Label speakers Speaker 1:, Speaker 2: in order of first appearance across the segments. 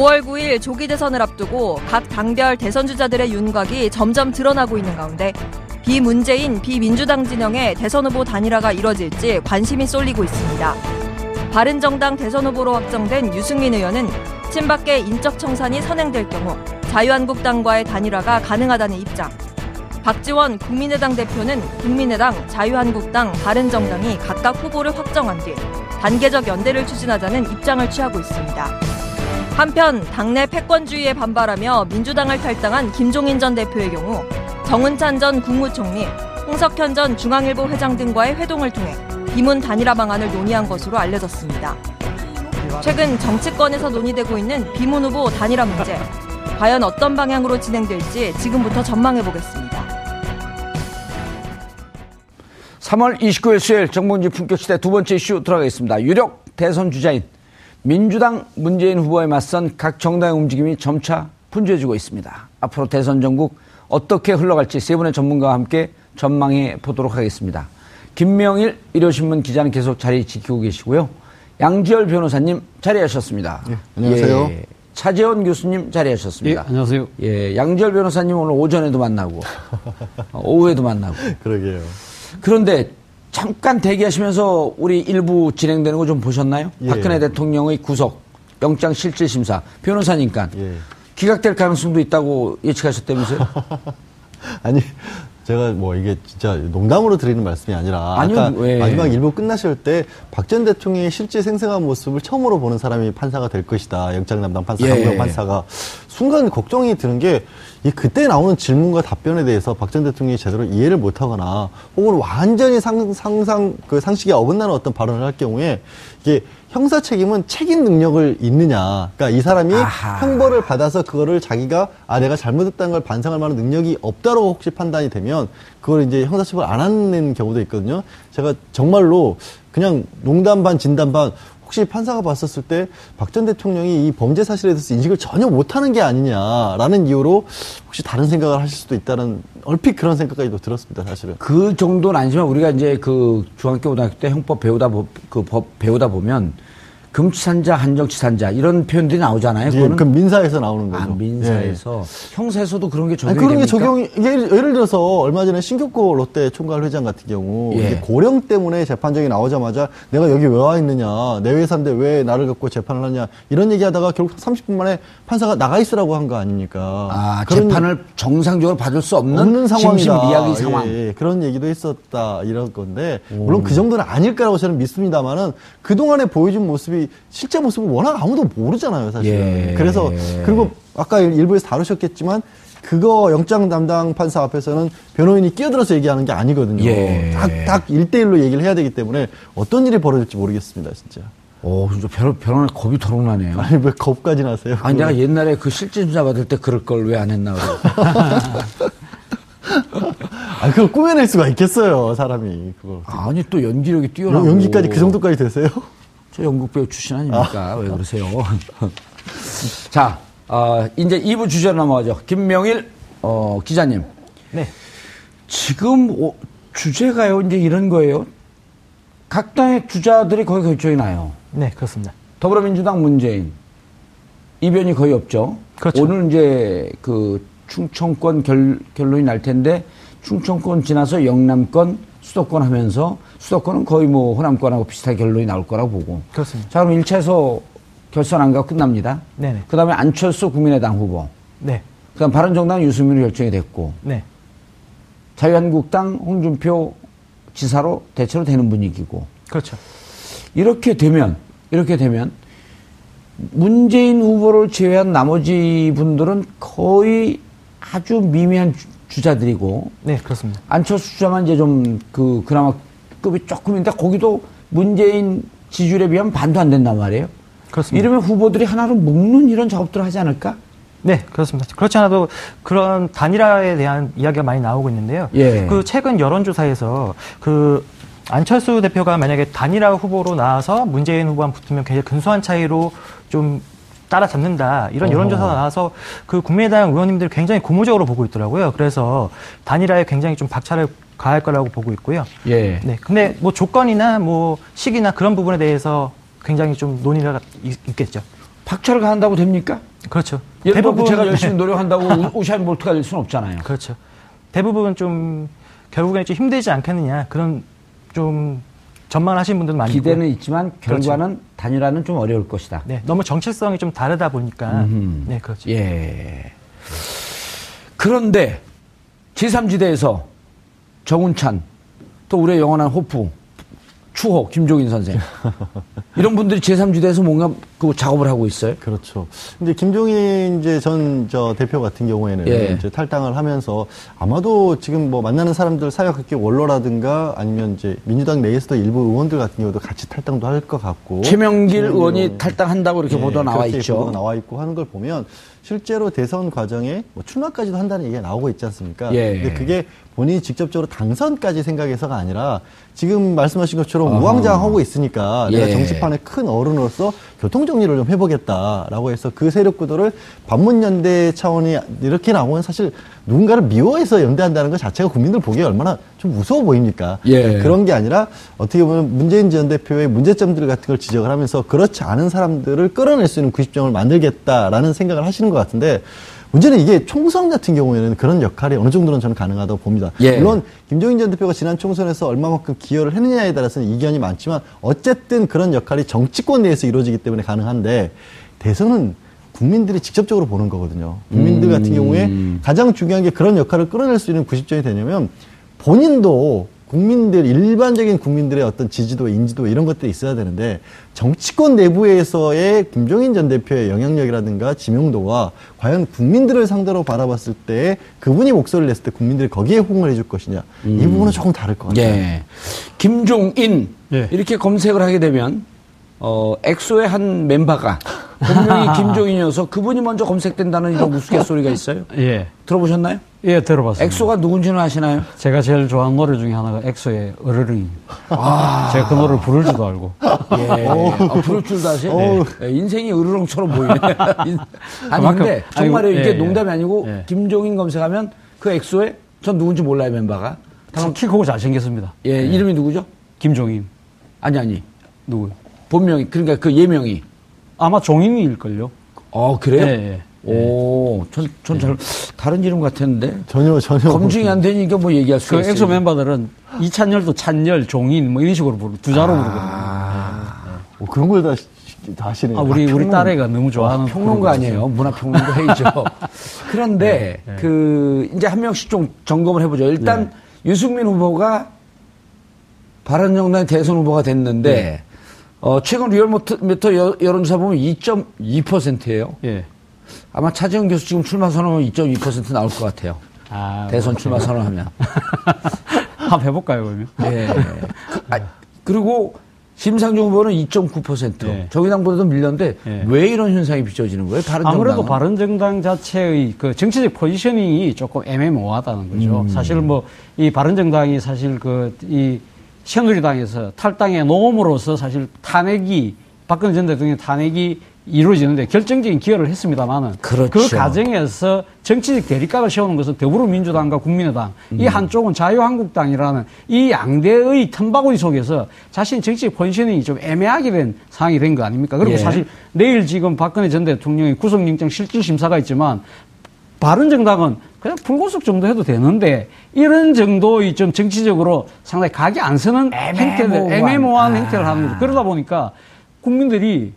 Speaker 1: 5월 9일 조기 대선을 앞두고 각 당별 대선 주자들의 윤곽이 점점 드러나고 있는 가운데 비문재인, 비민주당 진영의 대선 후보 단일화가 이뤄질지 관심이 쏠리고 있습니다. 바른정당 대선 후보로 확정된 유승민 의원은 친박계 인적 청산이 선행될 경우 자유한국당과의 단일화가 가능하다는 입장. 박지원 국민의당 대표는 국민의당, 자유한국당, 바른정당이 각각 후보를 확정한 뒤 단계적 연대를 추진하자는 입장을 취하고 있습니다. 한편 당내 패권주의에 반발하며 민주당을 탈당한 김종인 전 대표의 경우 정은찬 전 국무총리, 홍석현 전 중앙일보 회장 등과의 회동을 통해 비문 단일화 방안을 논의한 것으로 알려졌습니다. 최근 정치권에서 논의되고 있는 비문 후보 단일화 문제, 과연 어떤 방향으로 진행될지 지금부터 전망해 보겠습니다.
Speaker 2: 3월 29일 수요일 정봉지 품격 시대 두 번째 이슈 들어가겠습니다. 유력 대선 주자인 민주당 문재인 후보에 맞선 각 정당의 움직임이 점차 분주해지고 있습니다. 앞으로 대선 전국 어떻게 흘러갈지 세 분의 전문가와 함께 전망해 보도록 하겠습니다. 김명일 일요신문 기자는 계속 자리 지키고 계시고요. 양지열 변호사님 자리하셨습니다.
Speaker 3: 예, 안녕하세요.
Speaker 2: 예, 차재원 교수님 자리하셨습니다.
Speaker 3: 예, 안녕하세요.
Speaker 2: 예, 양지열 변호사님 오늘 오전에도 만나고 어, 오후에도 만나고.
Speaker 3: 그러게요.
Speaker 2: 그런데 잠깐 대기하시면서 우리 일부 진행되는 거 좀 보셨나요?
Speaker 3: 예.
Speaker 2: 박근혜 대통령의 구속, 영장 실질 심사, 변호사니까
Speaker 3: 예.
Speaker 2: 기각될 가능성도 있다고 예측하셨다면서요?
Speaker 3: 아니 제가 뭐 이게 진짜 농담으로 드리는 말씀이 아니라
Speaker 2: 아니요,
Speaker 3: 아까
Speaker 2: 왜?
Speaker 3: 마지막 일부 끝나실 때 박 전 대통령의 실제 생생한 모습을 처음으로 보는 사람이 판사가 될 것이다. 영장 담당 판사,
Speaker 2: 예.
Speaker 3: 판사가 순간 걱정이 드는 게 이 그때 나오는 질문과 답변에 대해서 박 전 대통령이 제대로 이해를 못하거나 혹은 완전히 상, 상상 그 상식에 어긋나는 어떤 발언을 할 경우에 이게 형사 책임은 책임 능력을 있느냐. 그러니까 이 사람이
Speaker 2: 아하.
Speaker 3: 형벌을 받아서 그거를 자기가 아 내가 잘못했다는 걸 반성할 만한 능력이 없다고 혹시 판단이 되면 그걸 이제 형사 처벌 안 하는 경우도 있거든요. 제가 정말로 그냥 농담 반 진담 반 혹시 판사가 봤었을 때 박 전 대통령이 이 범죄 사실에 대해서 인식을 전혀 못하는 게 아니냐라는 이유로 혹시 다른 생각을 하실 수도 있다는 얼핏 그런 생각까지도 들었습니다 사실은.
Speaker 2: 그 정도는 아니지만 우리가 이제 그 중학교 고등학교 때 형법 배우다 보, 그법 배우다 보면 금치산자 한정치산자 이런 표현들이 나오잖아요.
Speaker 3: 예,
Speaker 2: 그
Speaker 3: 민사에서 나오는 거죠.
Speaker 2: 아, 민사에서 형사에서도 그런 게
Speaker 3: 아니,
Speaker 2: 적용이
Speaker 3: 그런 게? 적용이 예를, 예를 들어서 얼마 전에 신격고 롯데 총괄 회장 같은 경우
Speaker 2: 예.
Speaker 3: 고령 때문에 재판정이 나오자마자 내가 여기 왜 와 있느냐 내 회사인데 왜 나를 갖고 재판을 하냐 이런 얘기하다가 결국 30분 만에 판사가 나가 있으라고 한 거 아닙니까?
Speaker 2: 아, 재판을 정상적으로 받을 수 없는,
Speaker 3: 없는 상황이다.
Speaker 2: 심심미약의 상황.
Speaker 3: 예, 예. 그런 얘기도 했었다 이런 건데 물론 그 정도는 아닐까라고 저는 믿습니다만은 그 동안에 보여준 모습이 실제 모습을 워낙 아무도 모르잖아요 사실은.
Speaker 2: 예.
Speaker 3: 그래서 그리고 아까 일부에서 다루셨겠지만 그거 영장 담당 판사 앞에서는 변호인이 끼어들어서 얘기하는 게 아니거든요.
Speaker 2: 예.
Speaker 3: 딱, 딱 1대1로 얘기를 해야 되기 때문에 어떤 일이 벌어질지 모르겠습니다, 진짜.
Speaker 2: 오, 진짜 변호, 변호는 겁이 도록 나네요.
Speaker 3: 아니, 왜 겁까지 나세요?
Speaker 2: 아니, 내가 옛날에 그 실질심사 받을 때 그럴 걸 왜 안 했나. 그래.
Speaker 3: 아, 그걸 꾸며낼 수가 있겠어요, 사람이. 그걸.
Speaker 2: 아니, 또 연기력이 뛰어나고.
Speaker 3: 연기까지 그 정도까지 되세요?
Speaker 2: 저 연극 배우 출신 아닙니까? 왜 그러세요? 자, 어, 이제 2부 주제로 넘어가죠. 김명일, 어, 기자님.
Speaker 4: 네.
Speaker 2: 지금 오- 주제가요, 이제 이런 거예요. 각 당의 주자들이 거의 결정이 나요.
Speaker 4: 네, 그렇습니다.
Speaker 2: 더불어민주당 문재인. 이변이 거의 없죠.
Speaker 4: 그렇죠.
Speaker 2: 오늘 이제 그 충청권 결, 결론이 날 텐데 충청권 지나서 영남권, 수도권 하면서 수도권은 거의 뭐 호남권하고 비슷하게 결론이 나올 거라고 보고.
Speaker 4: 그렇습니다.
Speaker 2: 자, 그럼 1차에서 결선 안 가고 끝납니다.
Speaker 4: 네네.
Speaker 2: 그 다음에 안철수 국민의당 후보.
Speaker 4: 네.
Speaker 2: 그 다음 바른정당 유승민으로 결정이 됐고.
Speaker 4: 네.
Speaker 2: 자유한국당 홍준표 지사로 대체로 되는 분위기고.
Speaker 4: 그렇죠.
Speaker 2: 이렇게 되면, 이렇게 되면, 문재인 후보를 제외한 나머지 분들은 거의 아주 미미한 주- 주자들이고,
Speaker 4: 네, 그렇습니다.
Speaker 2: 안철수 주자만 이제 좀 그, 그나마 급이 조금인데, 거기도 문재인 지지율에 비하면 반도 안 된단 말이에요.
Speaker 4: 그렇습니다.
Speaker 2: 이러면 후보들이 하나로 묶는 이런 작업들을 하지 않을까?
Speaker 4: 네, 그렇습니다. 그렇지 않아도 그런 단일화에 대한 이야기가 많이 나오고 있는데요.
Speaker 2: 예.
Speaker 4: 그 최근 여론조사에서 그 안철수 대표가 만약에 단일화 후보로 나와서 문재인 후보랑 붙으면 굉장히 근소한 차이로 좀 따라잡는다 이런 여론조사가 나와서 그 국민의당 의원님들이 굉장히 고무적으로 보고 있더라고요. 그래서 단일화에 굉장히 좀 박차를 가할 거라고 보고 있고요.
Speaker 2: 예.
Speaker 4: 네, 근데 뭐 조건이나 뭐 시기나 그런 부분에 대해서 굉장히 좀 논의가 있- 있겠죠.
Speaker 2: 박차를 가한다고 됩니까?
Speaker 4: 그렇죠.
Speaker 2: 들어 제가 열심히 노력한다고 우- 우샤인 볼트가 될 수는 없잖아요.
Speaker 4: 그렇죠. 대부분 좀 결국엔 좀 힘들지 않겠느냐 그런 좀 전망하신 분들 많이
Speaker 2: 기대는
Speaker 4: 있고요.
Speaker 2: 있지만 결과는 단일화는 좀 어려울 것이다.
Speaker 4: 네, 너무 정체성이 좀 다르다 보니까
Speaker 2: 음흠.
Speaker 4: 네 그렇죠.
Speaker 2: 예. 그런데 제3지대에서 정운찬 또 우리의 영원한 호프 추호 김종인 선생 이런 분들이 제3지대에서 뭔가 그 작업을 하고 있어요.
Speaker 3: 그렇죠. 근데 김종인 이제 전 저 대표 같은 경우에는
Speaker 2: 예.
Speaker 3: 이제 탈당을 하면서 아마도 지금 뭐 만나는 사람들 사회학계 원로라든가 아니면 이제 민주당 내에서도 일부 의원들 같은 경우도 같이 탈당도 할 것 같고
Speaker 2: 최명길 의원이 탈당한다고 이렇게
Speaker 3: 예,
Speaker 2: 보도 나와 있죠.
Speaker 3: 보도가 나와 있고 하는 걸 보면 실제로 대선 과정에 뭐 출마까지도 한다는 얘기가 나오고 있지 않습니까?
Speaker 2: 예.
Speaker 3: 근데 그게 본인이 직접적으로 당선까지 생각해서가 아니라 지금 말씀하신 것처럼
Speaker 2: 아하.
Speaker 3: 우왕좌왕하고 있으니까 내가
Speaker 2: 예.
Speaker 3: 정치판의 큰 어른으로서 교통 정리를 좀 해보겠다라고 해서 그 세력 구도를 반문연대 차원이 이렇게 나오면 사실 누군가를 미워해서 연대한다는 것 자체가 국민들 보기에 얼마나 좀 무서워 보입니까?
Speaker 2: 예.
Speaker 3: 그런 게 아니라 어떻게 보면 문재인 전 대표의 문제점들 같은 걸 지적을 하면서 그렇지 않은 사람들을 끌어낼 수 있는 90점을 만들겠다라는 생각을 하시는 것 같은데 문제는 이게 총선 같은 경우에는 그런 역할이 어느 정도는 저는 가능하다고 봅니다.
Speaker 2: 예.
Speaker 3: 물론 김종인 전 대표가 지난 총선에서 얼마만큼 기여를 했느냐에 따라서는 이견이 많지만 어쨌든 그런 역할이 정치권 내에서 이루어지기 때문에 가능한데 대선은 국민들이 직접적으로 보는 거거든요. 국민들 같은 경우에 가장 중요한 게 그런 역할을 끌어낼 수 있는 90점이 되냐면 본인도 국민들 일반적인 국민들의 어떤 지지도 인지도 이런 것들이 있어야 되는데 정치권 내부에서의 김종인 전 대표의 영향력이라든가 지명도와 과연 국민들을 상대로 바라봤을 때 그분이 목소리를 냈을 때 국민들이 거기에 호응을 해줄 것이냐 이 부분은 조금 다를 것 같아요.
Speaker 2: 예. 김종인
Speaker 5: 예.
Speaker 2: 이렇게 검색을 하게 되면 어 엑소의 한 멤버가 분명히 김종인이어서 그분이 먼저 검색된다는 이런 우스갯소리가 있어요.
Speaker 5: 예.
Speaker 2: 들어보셨나요?
Speaker 5: 예, 들어봤습니다.
Speaker 2: 엑소가 누군지는 아시나요?
Speaker 5: 제가 제일 좋아하는 노래 중에 하나가 엑소의 어르릉입니다. 제가 그 노래를 부를지도 알고.
Speaker 2: 예. 아, 부를 줄도 아세요? 예, 인생이 으르렁처럼 보이네. 인- 아니, 근데 정말로 이게
Speaker 5: 예,
Speaker 2: 농담이
Speaker 5: 예.
Speaker 2: 아니고
Speaker 5: 예.
Speaker 2: 김종인 검색하면 그 엑소의 전 누군지 몰라요, 멤버가.
Speaker 5: 참키 크고 잘생겼습니다.
Speaker 2: 예, 이름이 누구죠?
Speaker 5: 김종인.
Speaker 2: 아니, 아니.
Speaker 5: 누구요?
Speaker 2: 본명이, 그러니까 그 예명이.
Speaker 5: 아마 종인일걸요?
Speaker 2: 어, 그래요?
Speaker 5: 예, 예.
Speaker 2: 오, 전, 전 잘, 다른 이름 같았는데.
Speaker 3: 전혀 전혀
Speaker 2: 검증이 안 되니까 뭐 얘기할 수가
Speaker 5: 그
Speaker 2: 있어요.
Speaker 5: 엑소 멤버들은 이찬열도 찬열, 종인 뭐 이런 식으로 부르고 두 자로 부르거든요.
Speaker 3: 어, 그런 걸 다 다 하시네요.
Speaker 5: 아, 우리,
Speaker 2: 아,
Speaker 5: 우리 딸애가 너무 좋아하는.
Speaker 2: 평론가 아니에요. 문화평론가 회의죠. 그런데 그 이제 한 명씩 좀 점검을 해보죠. 일단 유승민 후보가 바른정당 대선 후보가 됐는데 어, 최근 리얼미터 여- 여론조사 보면 2.2%예요.
Speaker 5: 예.
Speaker 2: 아마 차지영 교수 지금 출마 선언하면 2.2% 나올 것 같아요.
Speaker 5: 아,
Speaker 2: 대선 출마 선언하면.
Speaker 5: 한번 해볼까요, 그러면?
Speaker 2: 예. 그, 아, 그리고 심상정 후보는 2.9%.
Speaker 5: 예.
Speaker 2: 정의당보다도 밀렸는데
Speaker 5: 예.
Speaker 2: 왜 이런 현상이 빚어지는 거예요? 바른
Speaker 5: 아무래도 바른 정당 자체의 그 정치적 포지셔닝이 조금 애매모호하다는 거죠. 사실 뭐 이 바른 정당이 사실 그이 새누리당에서 탈당에 놓음으로써 사실 탄핵이 박근혜 전 대통령 탄핵이 이루어지는데 결정적인 기여를 했습니다만은
Speaker 2: 그렇죠.
Speaker 5: 그 과정에서 정치적 대립각을 세우는 것은 더불어민주당과 국민의당 이 한쪽은 자유한국당이라는 이 양대의 틈바구니 속에서 자신 정치적 포지셔닝이 좀 애매하게 된 상황이 된 거 아닙니까? 그리고
Speaker 2: 예.
Speaker 5: 사실 내일 지금 박근혜 전 대통령이 구속영장 실질 심사가 있지만 바른정당은 그냥 불구속 정도 해도 되는데 이런 정도의 좀 정치적으로 상당히 각이 안 서는 행태들,
Speaker 2: 애매모호한. 아.
Speaker 5: 행태를 하는 거죠. 그러다 보니까 국민들이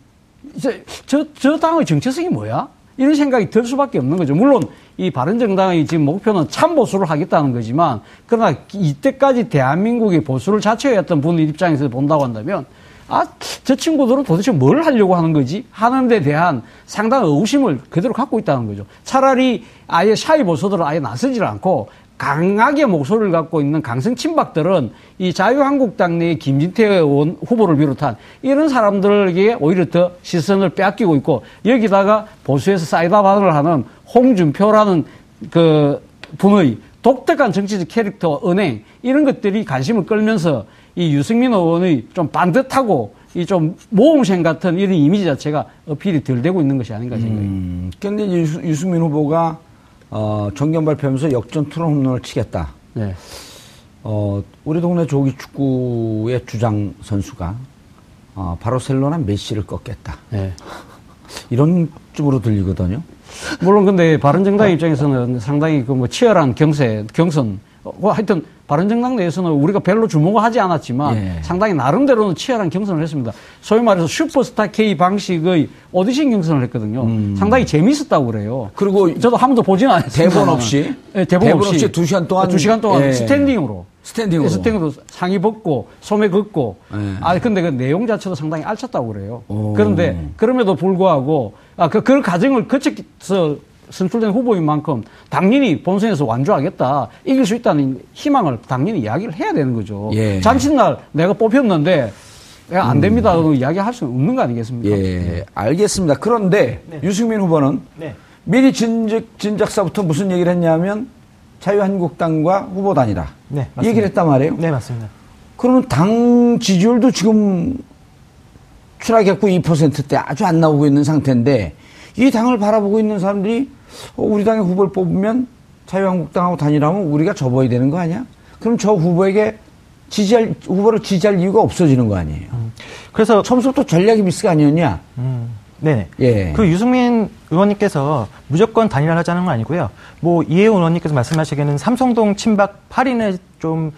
Speaker 5: 저, 저 당의 정체성이 뭐야? 이런 생각이 들 수밖에 없는 거죠. 물론 이 바른정당의 지금 목표는 참보수를 하겠다는 거지만 그러나 이때까지 대한민국의 보수를 자처했던 분의 입장에서 본다고 한다면 아, 저 친구들은 도대체 뭘 하려고 하는 거지? 하는 데 대한 상당한 의구심을 그대로 갖고 있다는 거죠. 차라리 아예 샤이 보수들은 아예 나서질 않고 강하게 목소리를 갖고 있는 강성 친박들은 이 자유한국당 내의 김진태 의원 후보를 비롯한 이런 사람들에게 오히려 더 시선을 빼앗기고 있고 여기다가 보수에서 사이다 반을 하는 홍준표라는 그 분의 독특한 정치적 캐릭터 은행 이런 것들이 관심을 끌면서 이 유승민 의원의 좀 반듯하고 이 좀 모험생 같은 이런 이미지 자체가 어필이 덜 되고 있는 것이 아닌가 생각이
Speaker 2: 음, 근데 이제 유수, 유승민 후보가 어, 정견 발표하면서 역전 투런 홈런을 치겠다.
Speaker 5: 네.
Speaker 2: 어, 우리 동네 조기 축구의 주장 선수가 어, 바르셀로나 메시를 꺾겠다.
Speaker 5: 네.
Speaker 2: 이런 쪽으로 들리거든요.
Speaker 5: 물론 근데 바른정당 입장에서는 상당히 그 뭐 치열한 경세, 경선, 어, 뭐 하여튼 바른정당 내에서는 우리가 별로 주목을 하지 않았지만
Speaker 2: 예.
Speaker 5: 상당히 나름대로는 치열한 경선을 했습니다. 소위 말해서 슈퍼스타 K 방식의 오디션 경선을 했거든요. 상당히 재미있었다고 그래요.
Speaker 2: 음. 그리고
Speaker 5: 저도 한 번도 보지는 않았어요.
Speaker 2: 대본 없이?
Speaker 5: 네, 대본,
Speaker 2: 대본
Speaker 5: 없이
Speaker 2: 없이 두 시간 동안?
Speaker 5: 두 시간 동안
Speaker 2: 예.
Speaker 5: 스탠딩으로.
Speaker 2: 스탠딩으로.
Speaker 5: 스탠딩으로 상의 벗고 소매 걷고.
Speaker 2: 예.
Speaker 5: 아 근데 그 내용 자체도 상당히 알찼다고 그래요.
Speaker 2: 오.
Speaker 5: 그런데 그럼에도 불구하고 아, 그, 그 과정을 거쳐서 선출된 후보인 만큼 당연히 본선에서 완주하겠다, 이길 수 있다는 희망을 당연히 이야기를 해야 되는 거죠.
Speaker 2: 예.
Speaker 5: 잠시날 내가 뽑혔는데 야, 안 됩니다. 고 이야기할 수는 없는 거 아니겠습니까?
Speaker 2: 예, 알겠습니다. 그런데 유승민 후보는
Speaker 4: 네.
Speaker 2: 미리 진작, 진작사부터 무슨 얘기를 했냐면 자유한국당과 후보 단이라.
Speaker 4: 네,
Speaker 2: 이
Speaker 4: 맞습니다.
Speaker 2: 얘기를 했단 말이에요.
Speaker 4: 네, 맞습니다.
Speaker 2: 그러면 당 지지율도 지금 추락했고 2%대 아주 안 나오고 있는 상태인데 이 당을 바라보고 있는 사람들이 어, 우리 당의 후보를 뽑으면 자유한국당하고 단일하면 우리가 접어야 되는 거 아니야? 그럼 저 후보에게 지지할 후보를 지지할 이유가 없어지는 거 아니에요?
Speaker 4: 그래서
Speaker 2: 처음부터 전략이 미스가 아니었냐?
Speaker 4: 음, 네네.
Speaker 2: 예.
Speaker 4: 그 유승민 의원님께서 무조건 단일화를 하자는 건 아니고요. 뭐 이혜원 의원님께서 말씀하시기에는 삼성동 친박 8인을 좀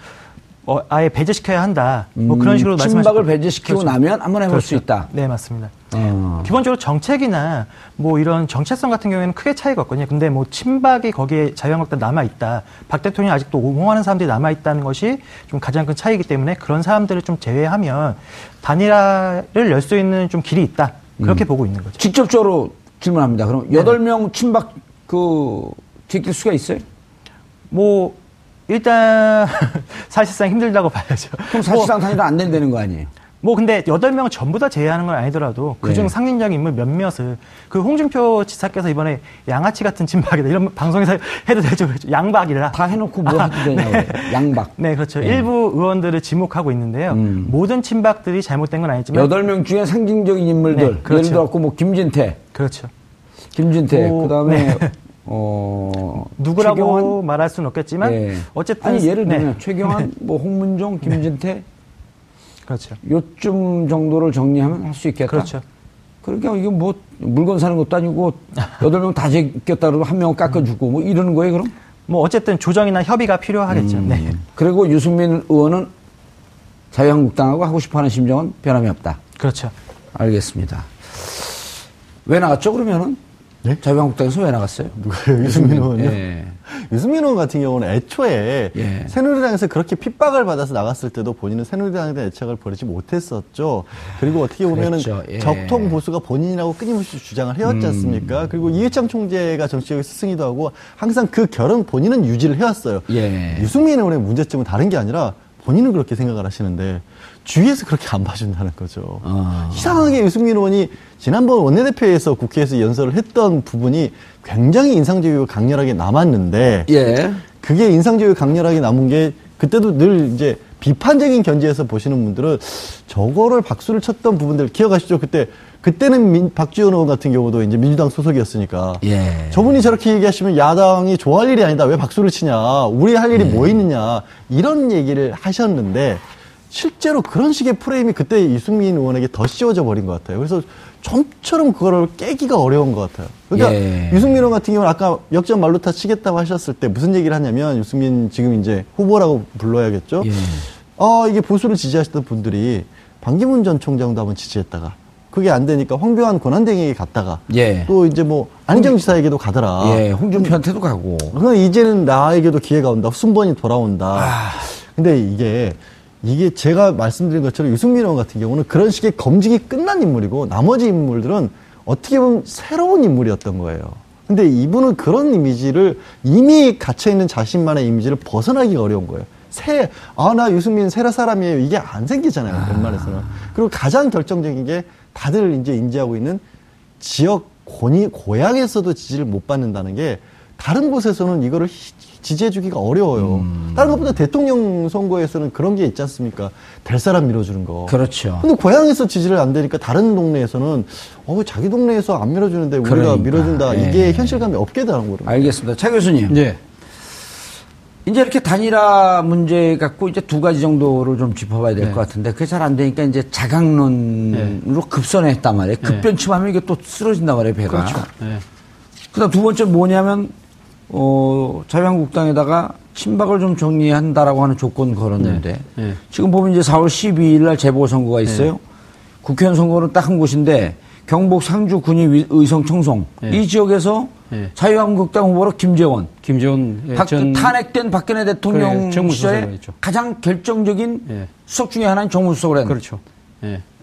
Speaker 4: 어, 아예 배제시켜야 한다. 뭐 그런 식으로
Speaker 2: 음,
Speaker 4: 말씀하셨고
Speaker 2: 친박을 배제시키고 나면 한번 해볼 수 있다.
Speaker 4: 네, 맞습니다.
Speaker 2: 어.
Speaker 4: 기본적으로 정책이나 뭐 이런 정체성 같은 경우에는 크게 차이가 없거든요. 근데 뭐 친박이 거기에 자유한국당 남아 있다. 박 대통령이 아직도 옹호하는 사람들이 남아 있다는 것이 좀 가장 큰 차이기 때문에 그런 사람들을 좀 제외하면 단일화를 열 수 있는 좀 길이 있다. 그렇게
Speaker 2: 음.
Speaker 4: 보고 있는 거죠.
Speaker 2: 직접적으로 질문합니다. 그럼 여덟 명 친박 그 제낄 수가 있어요?
Speaker 4: 뭐 일단 사실상 힘들다고 봐야죠.
Speaker 2: 그럼 사실상 단일화 안 된다는 거 아니에요?
Speaker 4: 뭐 근데 여덟 명을 전부 다 제외하는 건 아니더라도 그중
Speaker 2: 네.
Speaker 4: 상징적 인물 몇몇을 그 홍준표 지사께서 이번에 양아치 같은 진박이다 이런 방송에서 해도 되죠 그렇죠. 양박이라
Speaker 2: 다 해놓고 뭐 해도 되냐고. 양박.
Speaker 4: 네 그렇죠
Speaker 2: 네.
Speaker 4: 일부 의원들을 지목하고 있는데요
Speaker 2: 음.
Speaker 4: 모든 친박들이 잘못된 건 아니지만
Speaker 2: 여덟 명 중에 상징적인 인물들.
Speaker 4: 네, 그렇죠.
Speaker 2: 예를 들어갖고 뭐 김진태,
Speaker 4: 그렇죠
Speaker 2: 김진태,
Speaker 4: 뭐,
Speaker 2: 그 다음에
Speaker 4: 네.
Speaker 2: 어
Speaker 4: 누구라고
Speaker 2: 최경환?
Speaker 4: 말할 수는 없겠지만
Speaker 2: 예.
Speaker 4: 어쨌든
Speaker 2: 아니 예를
Speaker 4: 네.
Speaker 2: 들면 최경환, 뭐 홍문종, 김진태
Speaker 4: 그렇죠
Speaker 2: 요쯤 정도를 정리하면 할 수 있겠다.
Speaker 4: 그렇죠
Speaker 2: 그러니까 이게 뭐 물건 사는 것도 아니고 여덟 명 다 제꼈다 그러고 한 명은 깎아주고 뭐 이러는 거예요 그럼?
Speaker 4: 뭐 어쨌든 조정이나 협의가 필요하겠죠
Speaker 2: 음.
Speaker 4: 네
Speaker 2: 그리고 유승민 의원은 자유한국당하고 하고 싶어하는 심정은 변함이 없다.
Speaker 4: 그렇죠
Speaker 2: 알겠습니다. 왜 나갔죠 그러면은?
Speaker 3: 네?
Speaker 2: 자유한국당에서 왜 나갔어요?
Speaker 3: 누가요? 유승민 의원이요?
Speaker 2: 예.
Speaker 3: 유승민 의원 같은 경우는 애초에
Speaker 2: 예.
Speaker 3: 새누리당에서 그렇게 핍박을 받아서 나갔을 때도 본인은 새누리당에 대한 애착을 버리지 못했었죠. 그리고 어떻게 보면은.
Speaker 2: 예.
Speaker 3: 적통 보수가 본인이라고 끊임없이 주장을 해왔지 않습니까? 그리고 이회창 총재가 정치적인 스승이기도 하고 항상 그 결은 본인은 유지를 해왔어요.
Speaker 2: 예.
Speaker 3: 유승민 의원의 문제점은 다른 게 아니라 본인은 그렇게 생각을 하시는데 주위에서 그렇게 안 봐준다는 거죠.
Speaker 2: 아.
Speaker 3: 이상하게 유승민 의원이 지난번 원내대표에서 국회에서 연설을 했던 부분이 굉장히 인상적이고 강렬하게 남았는데
Speaker 2: 예.
Speaker 3: 그게 인상적이고 강렬하게 남은 게 그때도 늘 이제 비판적인 견지에서 보시는 분들은 저거를 박수를 쳤던 부분들 기억하시죠? 그때 그때는 민- 박지원 의원 같은 경우도 이제 민주당 소속이었으니까
Speaker 2: 예.
Speaker 3: 저분이 저렇게 얘기하시면 야당이 좋아할 일이 아니다. 왜 박수를 치냐. 우리 할 일이 뭐 있느냐. 이런 얘기를 하셨는데 실제로 그런 식의 프레임이 그때 유승민 의원에게 더 씌워져 버린 것 같아요. 그래서 좀처럼 그거를 깨기가 어려운 것 같아요. 그러니까
Speaker 2: 예.
Speaker 3: 유승민 의원 같은 경우는 아까 역전 말루타 치겠다고 하셨을 때 무슨 얘기를 하냐면 유승민 지금 이제 후보라고 불러야겠죠.
Speaker 2: 예.
Speaker 3: 아, 이게 보수를 지지하시던 분들이 반기문 전 총장도 한번 지지했다가 그게 안 되니까 황교안 권한대행에게 갔다가
Speaker 2: 예.
Speaker 3: 또 이제 뭐 안희정 지사에게도 가더라.
Speaker 2: 예. 홍준표한테도 가고.
Speaker 3: 그럼 이제는 나에게도 기회가 온다. 순번이 돌아온다.
Speaker 2: 아.
Speaker 3: 근데 이게 이게 제가 말씀드린 것처럼 유승민 의원 같은 경우는 그런 식의 검증이 끝난 인물이고 나머지 인물들은 어떻게 보면 새로운 인물이었던 거예요. 근데 이분은 그런 이미지를 이미 갇혀 있는 자신만의 이미지를 벗어나기가 어려운 거예요. 새, 아, 나 유승민 새라 사람이에요. 이게 안 생기잖아요. 웬만해서는. 그리고 가장 결정적인 게 다들 이제 인지하고 있는 지역 고니, 고향에서도 지지를 못 받는다는 게 다른 곳에서는 이거를 히- 지지해주기가 어려워요.
Speaker 2: 음.
Speaker 3: 다른 것보다 대통령 선거에서는 그런 게 있지 않습니까? 될 사람 밀어주는 거.
Speaker 2: 그렇죠.
Speaker 3: 근데 고향에서 지지를 안 되니까 다른 동네에서는 어, 왜 자기 동네에서 안 밀어주는데 우리가
Speaker 2: 그러니까.
Speaker 3: 밀어준다.
Speaker 2: 예.
Speaker 3: 이게 현실감이 없게 되는 거예요.
Speaker 2: 알겠습니다. 차 교수님.
Speaker 5: 예.
Speaker 2: 이제 이렇게 단일화 문제 갖고 이제 두 가지 정도를 좀 짚어봐야 될
Speaker 5: 네.
Speaker 2: 것 같은데 그게 잘 안 되니까 이제 자강론으로 급선했단 말이에요. 급변침하면 이게 또 쓰러진단 말이에요, 배가.
Speaker 5: 그렇죠. 예.
Speaker 2: 그다음 두 번째 뭐냐면 어 자유한국당에다가 친박을 좀 정리한다라고 하는 조건 걸었는데
Speaker 5: 네. 네.
Speaker 2: 지금 보면 이제 4월 12일 날 재보궐 선거가 있어요. 국회의원 선거는 딱 한 곳인데 경북 상주 군위 위- 의성 청송
Speaker 5: 네.
Speaker 2: 이 지역에서
Speaker 5: 네.
Speaker 2: 자유한국당 후보로 김재원
Speaker 5: 김재원 예,
Speaker 2: 박-
Speaker 5: 전
Speaker 2: 탄핵된 박근혜 대통령
Speaker 5: 그래,
Speaker 2: 시절에. 가장 결정적인
Speaker 5: 예.
Speaker 2: 수석 중에 하나인 정무수석을 했는데
Speaker 5: 그렇죠.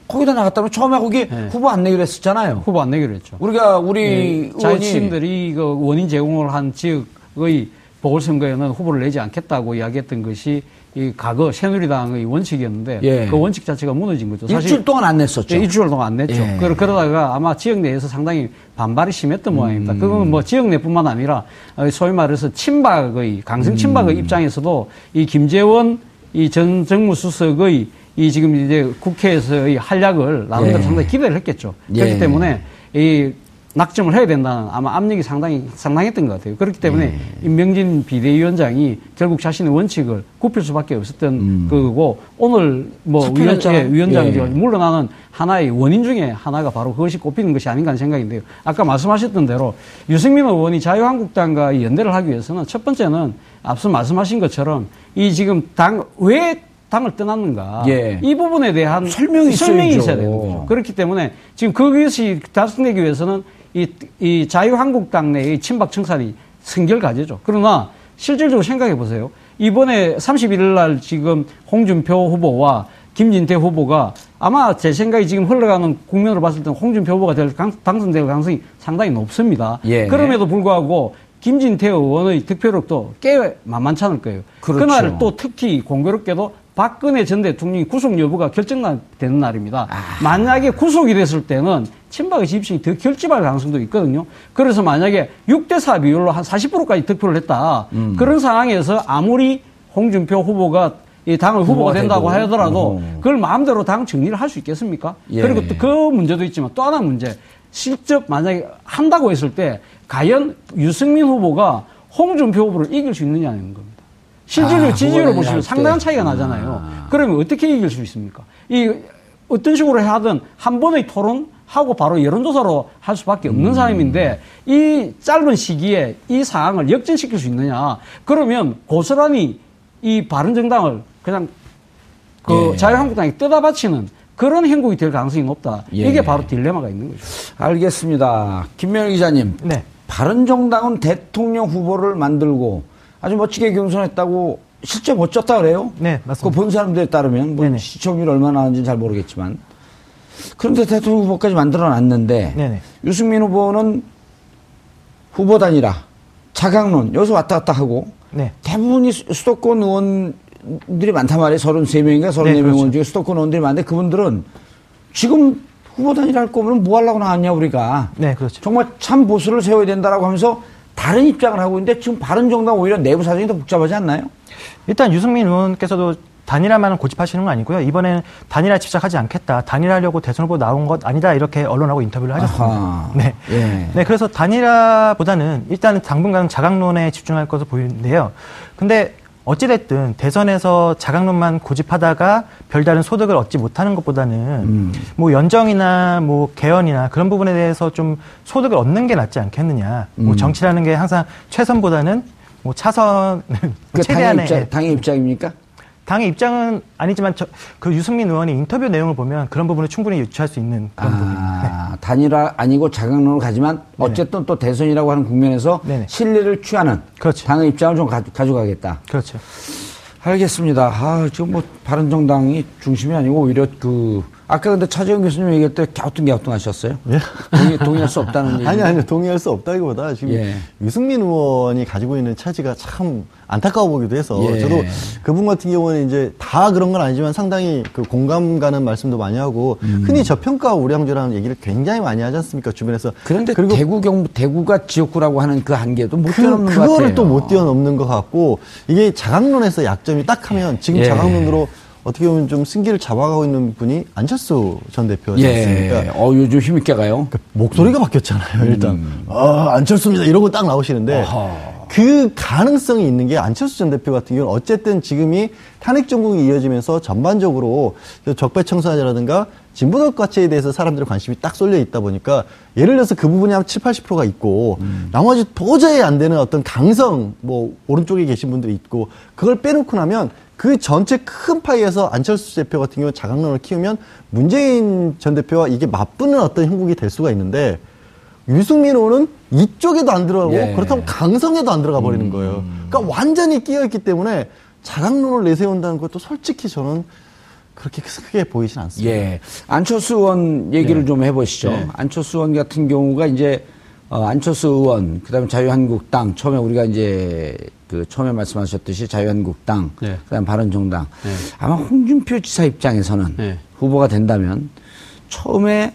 Speaker 5: 예.
Speaker 2: 거기다 나갔다면 처음에 거기
Speaker 5: 네.
Speaker 2: 후보 안 내기로 했었잖아요.
Speaker 5: 후보 안 내기로 했죠.
Speaker 2: 우리가 우리
Speaker 5: 예,
Speaker 2: 의원이
Speaker 5: 자유시민들이 그 원인 제공을 한 지역의 보궐선거에는 후보를 내지 않겠다고 이야기했던 것이 이 과거 새누리당의 원칙이었는데
Speaker 2: 예.
Speaker 5: 그 원칙 자체가 무너진 거죠.
Speaker 2: 일주일 동안 안 냈었죠.
Speaker 5: 예, 일주일 동안 안 냈죠.
Speaker 2: 예.
Speaker 5: 그러- 그러다가 아마 지역 내에서 상당히 반발이 심했던 모양입니다. 그건 뭐 지역 내뿐만 아니라 어, 소위 말해서 친박의 강성 친박의 입장에서도 이 김재원 이 전 정무수석의 이 지금 이제 국회에서의 활약을 나름대로
Speaker 2: 예.
Speaker 5: 상당히 기대를 했겠죠.
Speaker 2: 예.
Speaker 5: 그렇기 때문에 이 낙점을 해야 된다는 아마 압력이 상당히 상당했던 것 같아요. 그렇기 때문에
Speaker 2: 예.
Speaker 5: 임명진 비대위원장이 결국 자신의 원칙을 굽힐 수밖에 없었던 거고 오늘 뭐 위원,
Speaker 2: 음. 사퇴했잖아요.
Speaker 5: 예, 위원장이
Speaker 2: 예.
Speaker 5: 물러나는 하나의 원인 중에 하나가 바로 그것이 꼽히는 것이 아닌가 하는 생각인데요. 아까 말씀하셨던 대로 유승민 의원이 자유한국당과 연대를 하기 위해서는 첫 번째는 앞서 말씀하신 것처럼 이 지금 당, 왜 당을 떠났는가.
Speaker 2: 예.
Speaker 5: 이 부분에 대한
Speaker 2: 설명이
Speaker 5: 설명이.
Speaker 2: 있어야
Speaker 5: 되는 거죠. 그렇기 때문에 지금 그것이 달성되기 위해서는 이, 이 자유한국당 내의 친박 청산이 승결 과제죠. 그러나 실질적으로 생각해 보세요. 이번에 31일 날 지금 홍준표 후보와 김진태 후보가 아마 제 생각이 지금 흘러가는 국면으로 봤을 때는 홍준표 후보가 될 강- 당선될 가능성이 상당히 높습니다.
Speaker 2: 예.
Speaker 5: 그럼에도 불구하고 김진태 의원의 득표력도 꽤 만만치 않을 거예요.
Speaker 2: 그렇죠.
Speaker 5: 그날 또 특히 공교롭게도 박근혜 전 대통령이 구속 여부가 결정되는 날입니다.
Speaker 2: 아.
Speaker 5: 만약에 구속이 됐을 때는 친박의 지지층이 더 결집할 가능성도 있거든요. 그래서 만약에 6대4 비율로 한 40%까지 득표를 했다.
Speaker 2: 음.
Speaker 5: 그런 상황에서 아무리 홍준표 후보가 이 당의 후보가
Speaker 2: 후보가
Speaker 5: 된다고
Speaker 2: 돼도.
Speaker 5: 하더라도
Speaker 2: 어허.
Speaker 5: 그걸 마음대로 당 정리를 할 수 있겠습니까?
Speaker 2: 예.
Speaker 5: 그리고 또 그 문제도 있지만 또 하나 문제. 직접 만약에 한다고 했을 때 과연 유승민 후보가 홍준표 후보를 이길 수 있느냐는 겁니다. 실질적으로
Speaker 2: 아,
Speaker 5: 지지율을 보시면
Speaker 2: 할
Speaker 5: 상당한
Speaker 2: 때.
Speaker 5: 차이가 나잖아요.
Speaker 2: 아.
Speaker 5: 그러면 어떻게 이길 수 있습니까? 이 어떤 식으로 하든 한 번의 토론 하고 바로 여론조사로 할 수밖에 없는
Speaker 2: 음.
Speaker 5: 사람인데 이 짧은 시기에 이 상황을 역전시킬 수 있느냐? 그러면 고스란히 이 바른정당을 그냥 그
Speaker 2: 예.
Speaker 5: 자유한국당이 뜯어 바치는 그런 행동이 될 가능성이 높다.
Speaker 2: 예.
Speaker 5: 이게 바로 딜레마가 있는 거죠.
Speaker 2: 알겠습니다. 김명일 기자님.
Speaker 4: 네.
Speaker 2: 바른정당은 대통령 후보를 만들고 아주 멋지게 경선했다고 실제 멋졌다 그래요?
Speaker 4: 네, 맞습니다.
Speaker 2: 그본 사람들에 따르면 뭐
Speaker 4: 네네.
Speaker 2: 시청률 얼마나 나는지는 잘 모르겠지만 그런데 대통령 후보까지 만들어 놨는데
Speaker 4: 네네.
Speaker 2: 유승민 후보는 후보 단위라 자강론 여기서 왔다 갔다 하고
Speaker 4: 네.
Speaker 2: 대부분이 수- 수도권 의원들이 많단 말이에요. 33명인가 34명
Speaker 4: 네, 그렇죠.
Speaker 2: 의원 중에 수도권 의원들이 많은데 그분들은 지금 후보 단위라 할 거면 뭐 하려고 나왔냐 우리가.
Speaker 4: 네, 그렇죠.
Speaker 2: 정말 참 보수를 세워야 된다라고 하면서 다른 입장을 하고 있는데 지금 바른정당 오히려 내부 사정이 더 복잡하지 않나요?
Speaker 4: 일단 유승민 의원께서도 단일화만은 고집하시는 건 아니고요. 이번에는 단일화 집착하지 않겠다. 단일화하려고 대선 후보 나온 것 아니다. 이렇게 언론하고 인터뷰를 하셨습니다.
Speaker 2: 아하.
Speaker 4: 네.
Speaker 2: 예.
Speaker 4: 네, 그래서 단일화보다는 일단 당분간 자강론에 집중할 것으로 보이는데요. 근데 어찌됐든 대선에서 자강론만 고집하다가 별다른 소득을 얻지 못하는 것보다는
Speaker 2: 음.
Speaker 4: 뭐 연정이나 뭐 개헌이나 그런 부분에 대해서 좀 소득을 얻는 게 낫지 않겠느냐.
Speaker 2: 음.
Speaker 4: 뭐 정치라는 게 항상 최선보다는 뭐 차선
Speaker 2: 그 당의,
Speaker 4: 최대한의
Speaker 2: 입장, 당의 입장입니까?
Speaker 4: 당의 입장은 아니지만 저, 그 유승민 의원이 인터뷰 내용을 보면 그런 부분을 충분히 유추할 수 있는 그런 부분입니다. 네.
Speaker 2: 아, 단일화 아니고 자강론으로 가지만 어쨌든 또 대선이라고 하는 국면에서
Speaker 4: 네네.
Speaker 2: 신뢰를 취하는
Speaker 4: 그렇죠.
Speaker 2: 당의 입장을 좀 가, 져가겠다
Speaker 4: 그렇죠.
Speaker 2: 알겠습니다. 아, 지금 뭐 바른정당이 중심이 아니고 오히려 그 아까 근데 차재현 교수님 얘기할 때 갸우뚱갸우뚱 하셨어요?
Speaker 3: 예?
Speaker 2: 동의, 동의 할 수 없다는 얘기.
Speaker 3: 아니, 아니, 동의할 수 없다기보다 지금
Speaker 2: 예.
Speaker 3: 유승민 의원이 가지고 있는 차지가 참 안타까워 보기도 해서
Speaker 2: 예.
Speaker 3: 저도 그분 같은 경우는 이제 다 그런 건 아니지만 상당히 그 공감 가는 말씀도 많이 하고
Speaker 2: 음.
Speaker 3: 흔히 저평가 우량주라는 얘기를 굉장히 많이 하지 않습니까? 주변에서.
Speaker 2: 그런데
Speaker 3: 그리고
Speaker 2: 대구 경 대구가 지역구라고 하는 그 한계도 못
Speaker 3: 그,
Speaker 2: 뛰어넘는 것 같아요.
Speaker 3: 그거를 또 못 뛰어넘는 것 같고 이게 자강론에서 약점이 딱 하면 지금
Speaker 2: 예.
Speaker 3: 자강론으로 어떻게 보면 좀 승기를 잡아가고 있는 분이 안철수 전 대표지 않습니까?
Speaker 2: 예. 어, 요즘 힘있게 가요.
Speaker 3: 목소리가 바뀌었잖아요, 일단. 아, 안철수입니다. 이런 거딱 나오시는데.
Speaker 2: 어허.
Speaker 3: 그 가능성이 있는 게 안철수 전 대표 같은 경우는 어쨌든 지금이 탄핵 정국이 이어지면서 전반적으로 적폐청산이라든가 진보적 가치에 대해서 사람들의 관심이 딱 쏠려 있다 보니까 예를 들어서 그 부분이 한 7, 80%가 있고 나머지 도저히 안 되는 어떤 강성 뭐 오른쪽에 계신 분들이 있고 그걸 빼놓고 나면 그 전체 큰 파이에서 안철수 대표 같은 경우 자강론을 키우면 문재인 전 대표와 이게 맞붙는 어떤 형국이 될 수가 있는데 유승민 의원은 이쪽에도 안 들어가고
Speaker 2: 예.
Speaker 3: 그렇다면 강성에도 안 들어가 버리는 거예요. 그러니까 완전히 끼어있기 때문에 자강론을 내세운다는 것도 솔직히 저는 그렇게 크게 보이진 않습니다.
Speaker 2: 예. 안철수 의원 얘기를
Speaker 5: 네.
Speaker 2: 좀 해보시죠.
Speaker 5: 네.
Speaker 2: 안철수 의원 같은 경우가 이제 어, 안철수 의원, 그다음에 자유한국당 처음에 우리가 이제 그 처음에 말씀하셨듯이 자유한국당,
Speaker 5: 네.
Speaker 2: 그다음 바른정당.
Speaker 5: 네.
Speaker 2: 아마 홍준표 지사 입장에서는
Speaker 5: 네.
Speaker 2: 후보가 된다면 처음에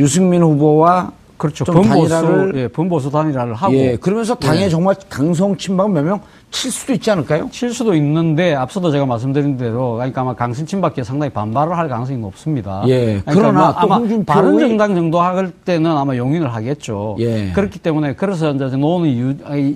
Speaker 2: 유승민 후보와
Speaker 5: 그렇죠.
Speaker 2: 좀
Speaker 5: 범보수,
Speaker 2: 단일화를
Speaker 5: 예, 단일화를 하고.
Speaker 2: 예, 그러면서 당에
Speaker 5: 예.
Speaker 2: 정말 강성 친박 몇명 칠 수도 있지 않을까요?
Speaker 5: 칠 수도 있는데 앞서도 제가 말씀드린 대로 그러니까 아마 강승 밖에 상당히 반발을 할 가능성이 높습니다.
Speaker 2: 예,
Speaker 5: 그러니까
Speaker 2: 그러나 뭐또
Speaker 5: 아마
Speaker 2: 홍준표의-
Speaker 5: 바른 정당 정도 할 때는 아마 용인을 하겠죠.
Speaker 2: 예.
Speaker 5: 그렇기 때문에 그래서 이제 노는 이유,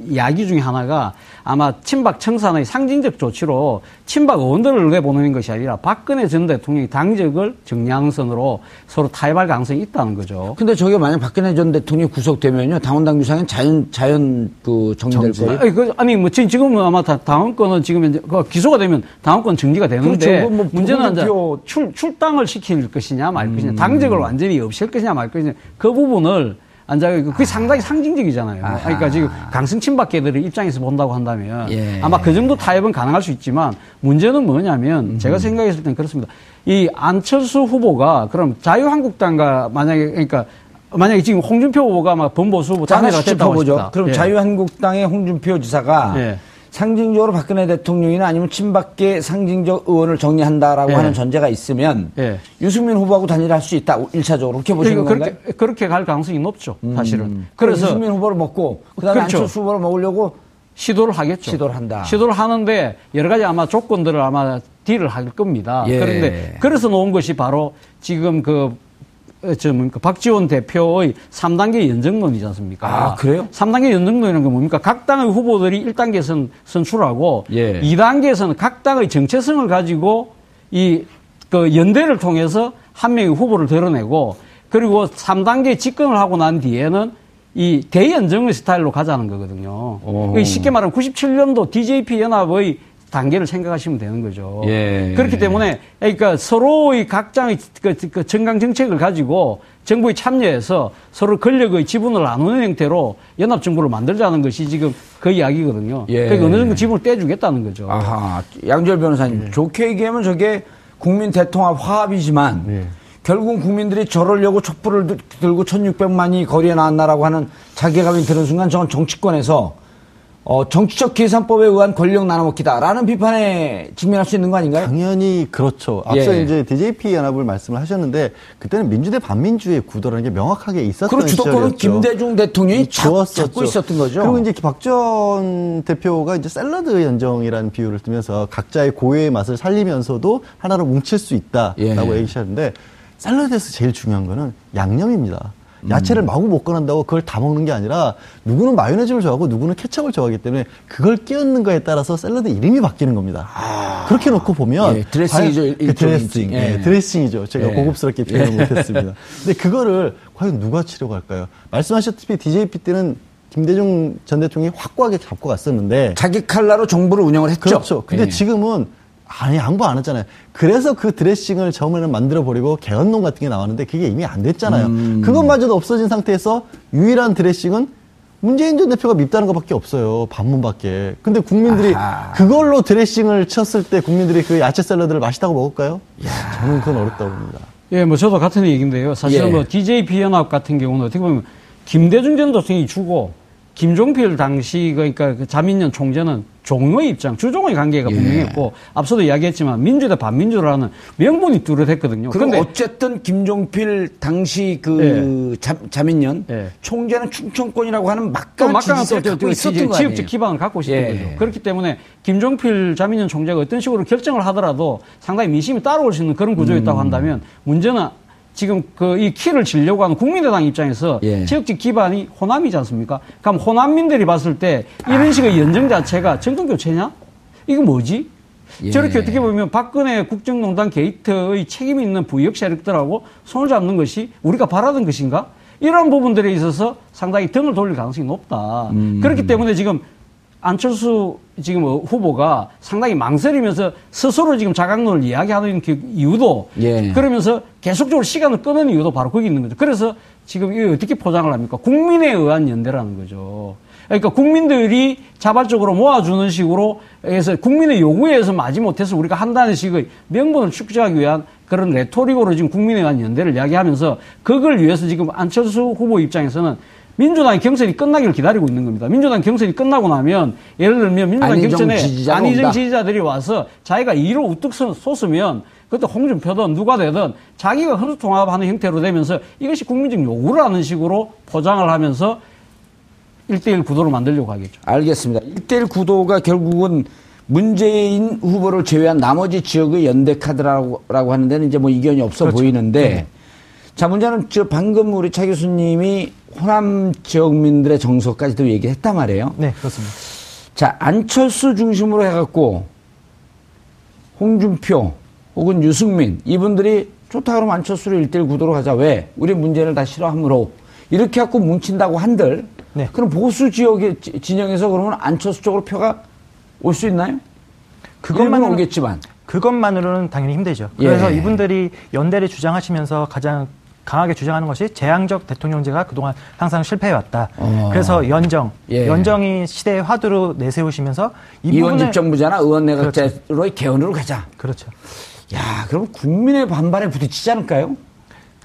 Speaker 5: 이야기 중에 하나가 아마 친박 청산의 상징적 조치로 친박 의원들을 내보내는 것이 아니라 박근혜 전 대통령이 당적을 정량선으로 서로 타협할 가능성이 있다는 거죠.
Speaker 2: 근데 저게 만약 박근혜 전 대통령이 구속되면요 당원당 유상은 자연 자연 그 정리될 거예요.
Speaker 5: 아니, 그, 아니, 뭐, 지금, 지금은 아마 다, 다음 건은 지금 이제, 그 기소가 되면 다음 건 정리가 되는데.
Speaker 2: 그렇죠. 그건 뭐
Speaker 5: 문제는 이제 출, 출당을 시킬 것이냐 말 것이냐,
Speaker 2: 음.
Speaker 5: 당적을 완전히 없앨 것이냐 말 것이냐, 그 부분을 앉아, 그게 상당히 상징적이잖아요.
Speaker 2: 아하.
Speaker 5: 그러니까 지금 강승친박 계들의 입장에서 본다고 한다면.
Speaker 2: 예.
Speaker 5: 아마 그 정도 타협은 가능할 수 있지만 문제는 뭐냐면
Speaker 2: 음.
Speaker 5: 제가 생각했을 땐 그렇습니다. 이 안철수 후보가 그럼 자유한국당과 만약에, 그러니까 만약에 지금 홍준표 후보가 막 범보수 후보
Speaker 2: 하나씩
Speaker 5: 됐다고. 합시다.
Speaker 2: 그럼
Speaker 5: 예.
Speaker 2: 자유한국당의 홍준표 지사가
Speaker 5: 예.
Speaker 2: 상징적으로 박근혜 대통령이나 아니면 친박계 상징적 의원을 정리한다라고
Speaker 5: 예.
Speaker 2: 하는 전제가 있으면
Speaker 5: 예.
Speaker 2: 유승민 후보하고 단일할 수 있다. 일차적으로 그렇게 보시는
Speaker 5: 그러니까
Speaker 2: 건가요?
Speaker 5: 그렇게, 그렇게 갈 가능성이 높죠, 사실은.
Speaker 2: 음. 그래서 유승민 후보를 먹고 그다음에
Speaker 5: 그렇죠.
Speaker 2: 안철수 후보를 먹으려고
Speaker 5: 시도를 하겠죠.
Speaker 2: 시도를 한다.
Speaker 5: 시도를 하는데 여러 가지 아마 조건들을 아마 딜을 할 겁니다.
Speaker 2: 예.
Speaker 5: 그런데 그래서 놓은 것이 바로 지금 그, 어, 저 뭡니까, 박지원 대표의 3단계 연정론이지 않습니까?
Speaker 2: 아, 그래요?
Speaker 5: 3단계 연정론이라는 건 뭡니까? 각 당의 후보들이 1단계에서는 선출하고
Speaker 2: 예.
Speaker 5: 2단계에서는 각 당의 정체성을 가지고 이 그 연대를 통해서 한 명의 후보를 드러내고 그리고 3단계 집권을 하고 난 뒤에는 이 대연정의 스타일로 가자는 거거든요.
Speaker 2: 오.
Speaker 5: 이 쉽게 말하면 97년도 DJP 연합의 단계를 생각하시면 되는 거죠.
Speaker 2: 예.
Speaker 5: 그렇기 때문에 그러니까 서로의 각장의 그, 그 정강 정책을 가지고 정부에 참여해서 서로 권력의 지분을 나누는 형태로 연합 정부를 만들자는 것이 지금 그 이야기거든요.
Speaker 2: 예.
Speaker 5: 그러니까 어느 정도 지분을 떼주겠다는 거죠.
Speaker 2: 아하, 양절 변호사님. 좋게 얘기하면 저게 국민 대통합 화합이지만
Speaker 3: 예.
Speaker 2: 결국 국민들이 저러려고 촛불을 들- 들고 1600만이 거리에 나왔나라고 하는 자괴감이 드는 순간 저건 정치권에서 어, 정치적 계산법에 의한 권력 나눠먹기다라는 비판에 직면할 수 있는 거 아닌가요?
Speaker 3: 당연히 그렇죠. 앞서
Speaker 2: 예.
Speaker 3: 이제 DJP 연합을 말씀을 하셨는데 그때는 민주대 반민주의 구도라는 게 명확하게 있었던
Speaker 2: 그리고 주도권은
Speaker 3: 시절이었죠.
Speaker 2: 김대중 대통령이 잡,
Speaker 3: 좋았었죠.
Speaker 2: 잡고 있었던 거죠.
Speaker 3: 그리고 이제 박전 대표가 이제 샐러드 연정이라는 비유를 뜨면서 각자의 고유의 맛을 살리면서도 하나로 뭉칠 수 있다라고
Speaker 2: 예.
Speaker 3: 얘기하셨는데 샐러드에서 제일 중요한 거는 양념입니다. 야채를
Speaker 2: 음.
Speaker 3: 마구 못 꺼낸다고 그걸 다 먹는 게 아니라 누구는 마요네즈를 좋아하고 누구는 케첩을 좋아하기 때문에 그걸 끼얹는 거에 따라서 샐러드 이름이 바뀌는 겁니다. 그렇게 놓고 보면
Speaker 2: 아. 예, 드레싱이죠,
Speaker 3: 과연- 그. 드레싱,
Speaker 2: 예.
Speaker 3: 예, 드레싱이죠. 제가
Speaker 2: 예.
Speaker 3: 고급스럽게 표현을 못했습니다. 근데 그거를 과연 누가 치려고 할까요? 말씀하셨다시피 DJP 때는 김대중 전 대통령이 확고하게 잡고 갔었는데
Speaker 2: 자기 칼라로 정부를 운영을 했죠.
Speaker 3: 그렇죠. 근데
Speaker 2: 예.
Speaker 3: 지금은 아니 양보 안 했잖아요. 그래서 그 드레싱을 처음에는 만들어 버리고 개헌론 같은 게 나왔는데 그게 이미 안 됐잖아요.
Speaker 2: 음.
Speaker 3: 그것마저도 없어진 상태에서 유일한 드레싱은 문재인 전 대표가 밉다는 것밖에 없어요. 반문밖에. 근데 국민들이
Speaker 2: 아하.
Speaker 3: 그걸로 드레싱을 쳤을 때 국민들이 그 야채 샐러드를 맛있다고 먹을까요? 저는 그건 어렵다고 봅니다.
Speaker 5: 예, 뭐 저도 같은 얘기인데요. 사실은
Speaker 2: 예.
Speaker 5: 뭐 DJP 연합 같은 경우는 어떻게 보면 김대중 전 대통령이 주고 김종필 당시 그러니까 그 자민련 총재는 종의 입장, 주종의 관계가
Speaker 2: 예.
Speaker 5: 분명했고 앞서도 이야기했지만 민주대 반민주라는 명분이 뚜렷했거든요. 근데
Speaker 2: 어쨌든 김종필 당시 그 자, 자민련
Speaker 5: 예.
Speaker 2: 총재는 충청권이라고 하는
Speaker 5: 또
Speaker 2: 막강한
Speaker 5: 막강한
Speaker 2: 지지세를
Speaker 5: 또
Speaker 2: 갖고
Speaker 5: 그
Speaker 2: 있었던 거.
Speaker 5: 지역적 기반을 갖고 있었던
Speaker 2: 예.
Speaker 5: 거죠. 그렇기 때문에 김종필 자민련 총재가 어떤 식으로 결정을 하더라도 상당히 민심이 따라올 수 있는 그런
Speaker 2: 음.
Speaker 5: 구조였다고 한다면 문제는 지금 그 이 키를 치려고 하는 국민의당 입장에서
Speaker 2: 예.
Speaker 5: 지역적 기반이 호남이지 않습니까? 그럼 호남민들이 봤을 때
Speaker 2: 아.
Speaker 5: 이런 식의 연정 자체가 정권 교체냐? 이거 뭐지?
Speaker 2: 예.
Speaker 5: 저렇게 어떻게 보면 박근혜 국정농단 게이트의 책임 있는 부역 세력들하고 손을 잡는 것이 우리가 바라던 것인가? 이런 부분들에 있어서 상당히 등을 돌릴 가능성이 높다.
Speaker 2: 음.
Speaker 5: 그렇기 때문에 지금 안철수 지금 어, 후보가 상당히 망설이면서 스스로 지금 자강론을 이야기하는 그 이유도
Speaker 2: 예.
Speaker 5: 그러면서 계속적으로 시간을 끄는 이유도 바로 거기 있는 거죠. 그래서 지금 이거 어떻게 포장을 합니까? 국민에 의한 연대라는 거죠. 그러니까 국민들이 자발적으로 모아주는 식으로 해서 국민의 요구에 의해서 마지 못해서 우리가 한다는 식의 명분을 축제하기 위한 그런 레토릭으로 지금 국민에 의한 연대를 이야기하면서 그걸 위해서 지금 안철수 후보 입장에서는 민주당의 경선이 끝나기를 기다리고 있는 겁니다. 민주당 경선이 끝나고 나면 예를 들면 민주당
Speaker 2: 안희정
Speaker 5: 경선에 안희정
Speaker 2: 온다.
Speaker 5: 지지자들이 와서 자기가 이로 우뚝 서- 솟으면 그때 홍준표든 누가 되든 자기가 헌수통합하는 형태로 되면서 이것이 국민적 요구를 하는 식으로 포장을 하면서 일대일 구도로 만들려고 하겠죠.
Speaker 2: 알겠습니다. 1대1 구도가 결국은 문재인 후보를 제외한 나머지 지역의 연대 카드라고 라고 하는 데는 이제 뭐 이견이 없어
Speaker 5: 그렇죠.
Speaker 2: 보이는데 자, 문제는 저 방금 우리 차 교수님이 호남 지역민들의 정서까지도 얘기했단 말이에요.
Speaker 4: 네, 그렇습니다.
Speaker 2: 자, 안철수 중심으로 해갖고 홍준표 혹은 유승민 이분들이 좋다 그러면 안철수를 1대1 구도로 가자. 왜? 우리 문재인을 다 싫어하므로. 이렇게 갖고 뭉친다고 한들
Speaker 4: 네.
Speaker 2: 그럼 보수 지역의 지- 진영에서 그러면 안철수 쪽으로 표가 올 수 있나요? 그것만 오겠지만
Speaker 4: 그것만으로는 당연히 힘들죠.
Speaker 2: 예.
Speaker 4: 그래서 이분들이 연대를 주장하시면서 가장 강하게 주장하는 것이 재앙적 대통령제가 그동안 항상 실패해왔다.
Speaker 2: 어.
Speaker 4: 그래서 연정,
Speaker 2: 예.
Speaker 4: 연정이 시대의 화두로 내세우시면서 이
Speaker 2: 이원
Speaker 4: 부분을
Speaker 2: 집정부잖아. 의원 내각제로의 개헌으로 가자.
Speaker 4: 그렇죠.
Speaker 2: 야, 그럼 국민의 반발에 부딪히지 않을까요?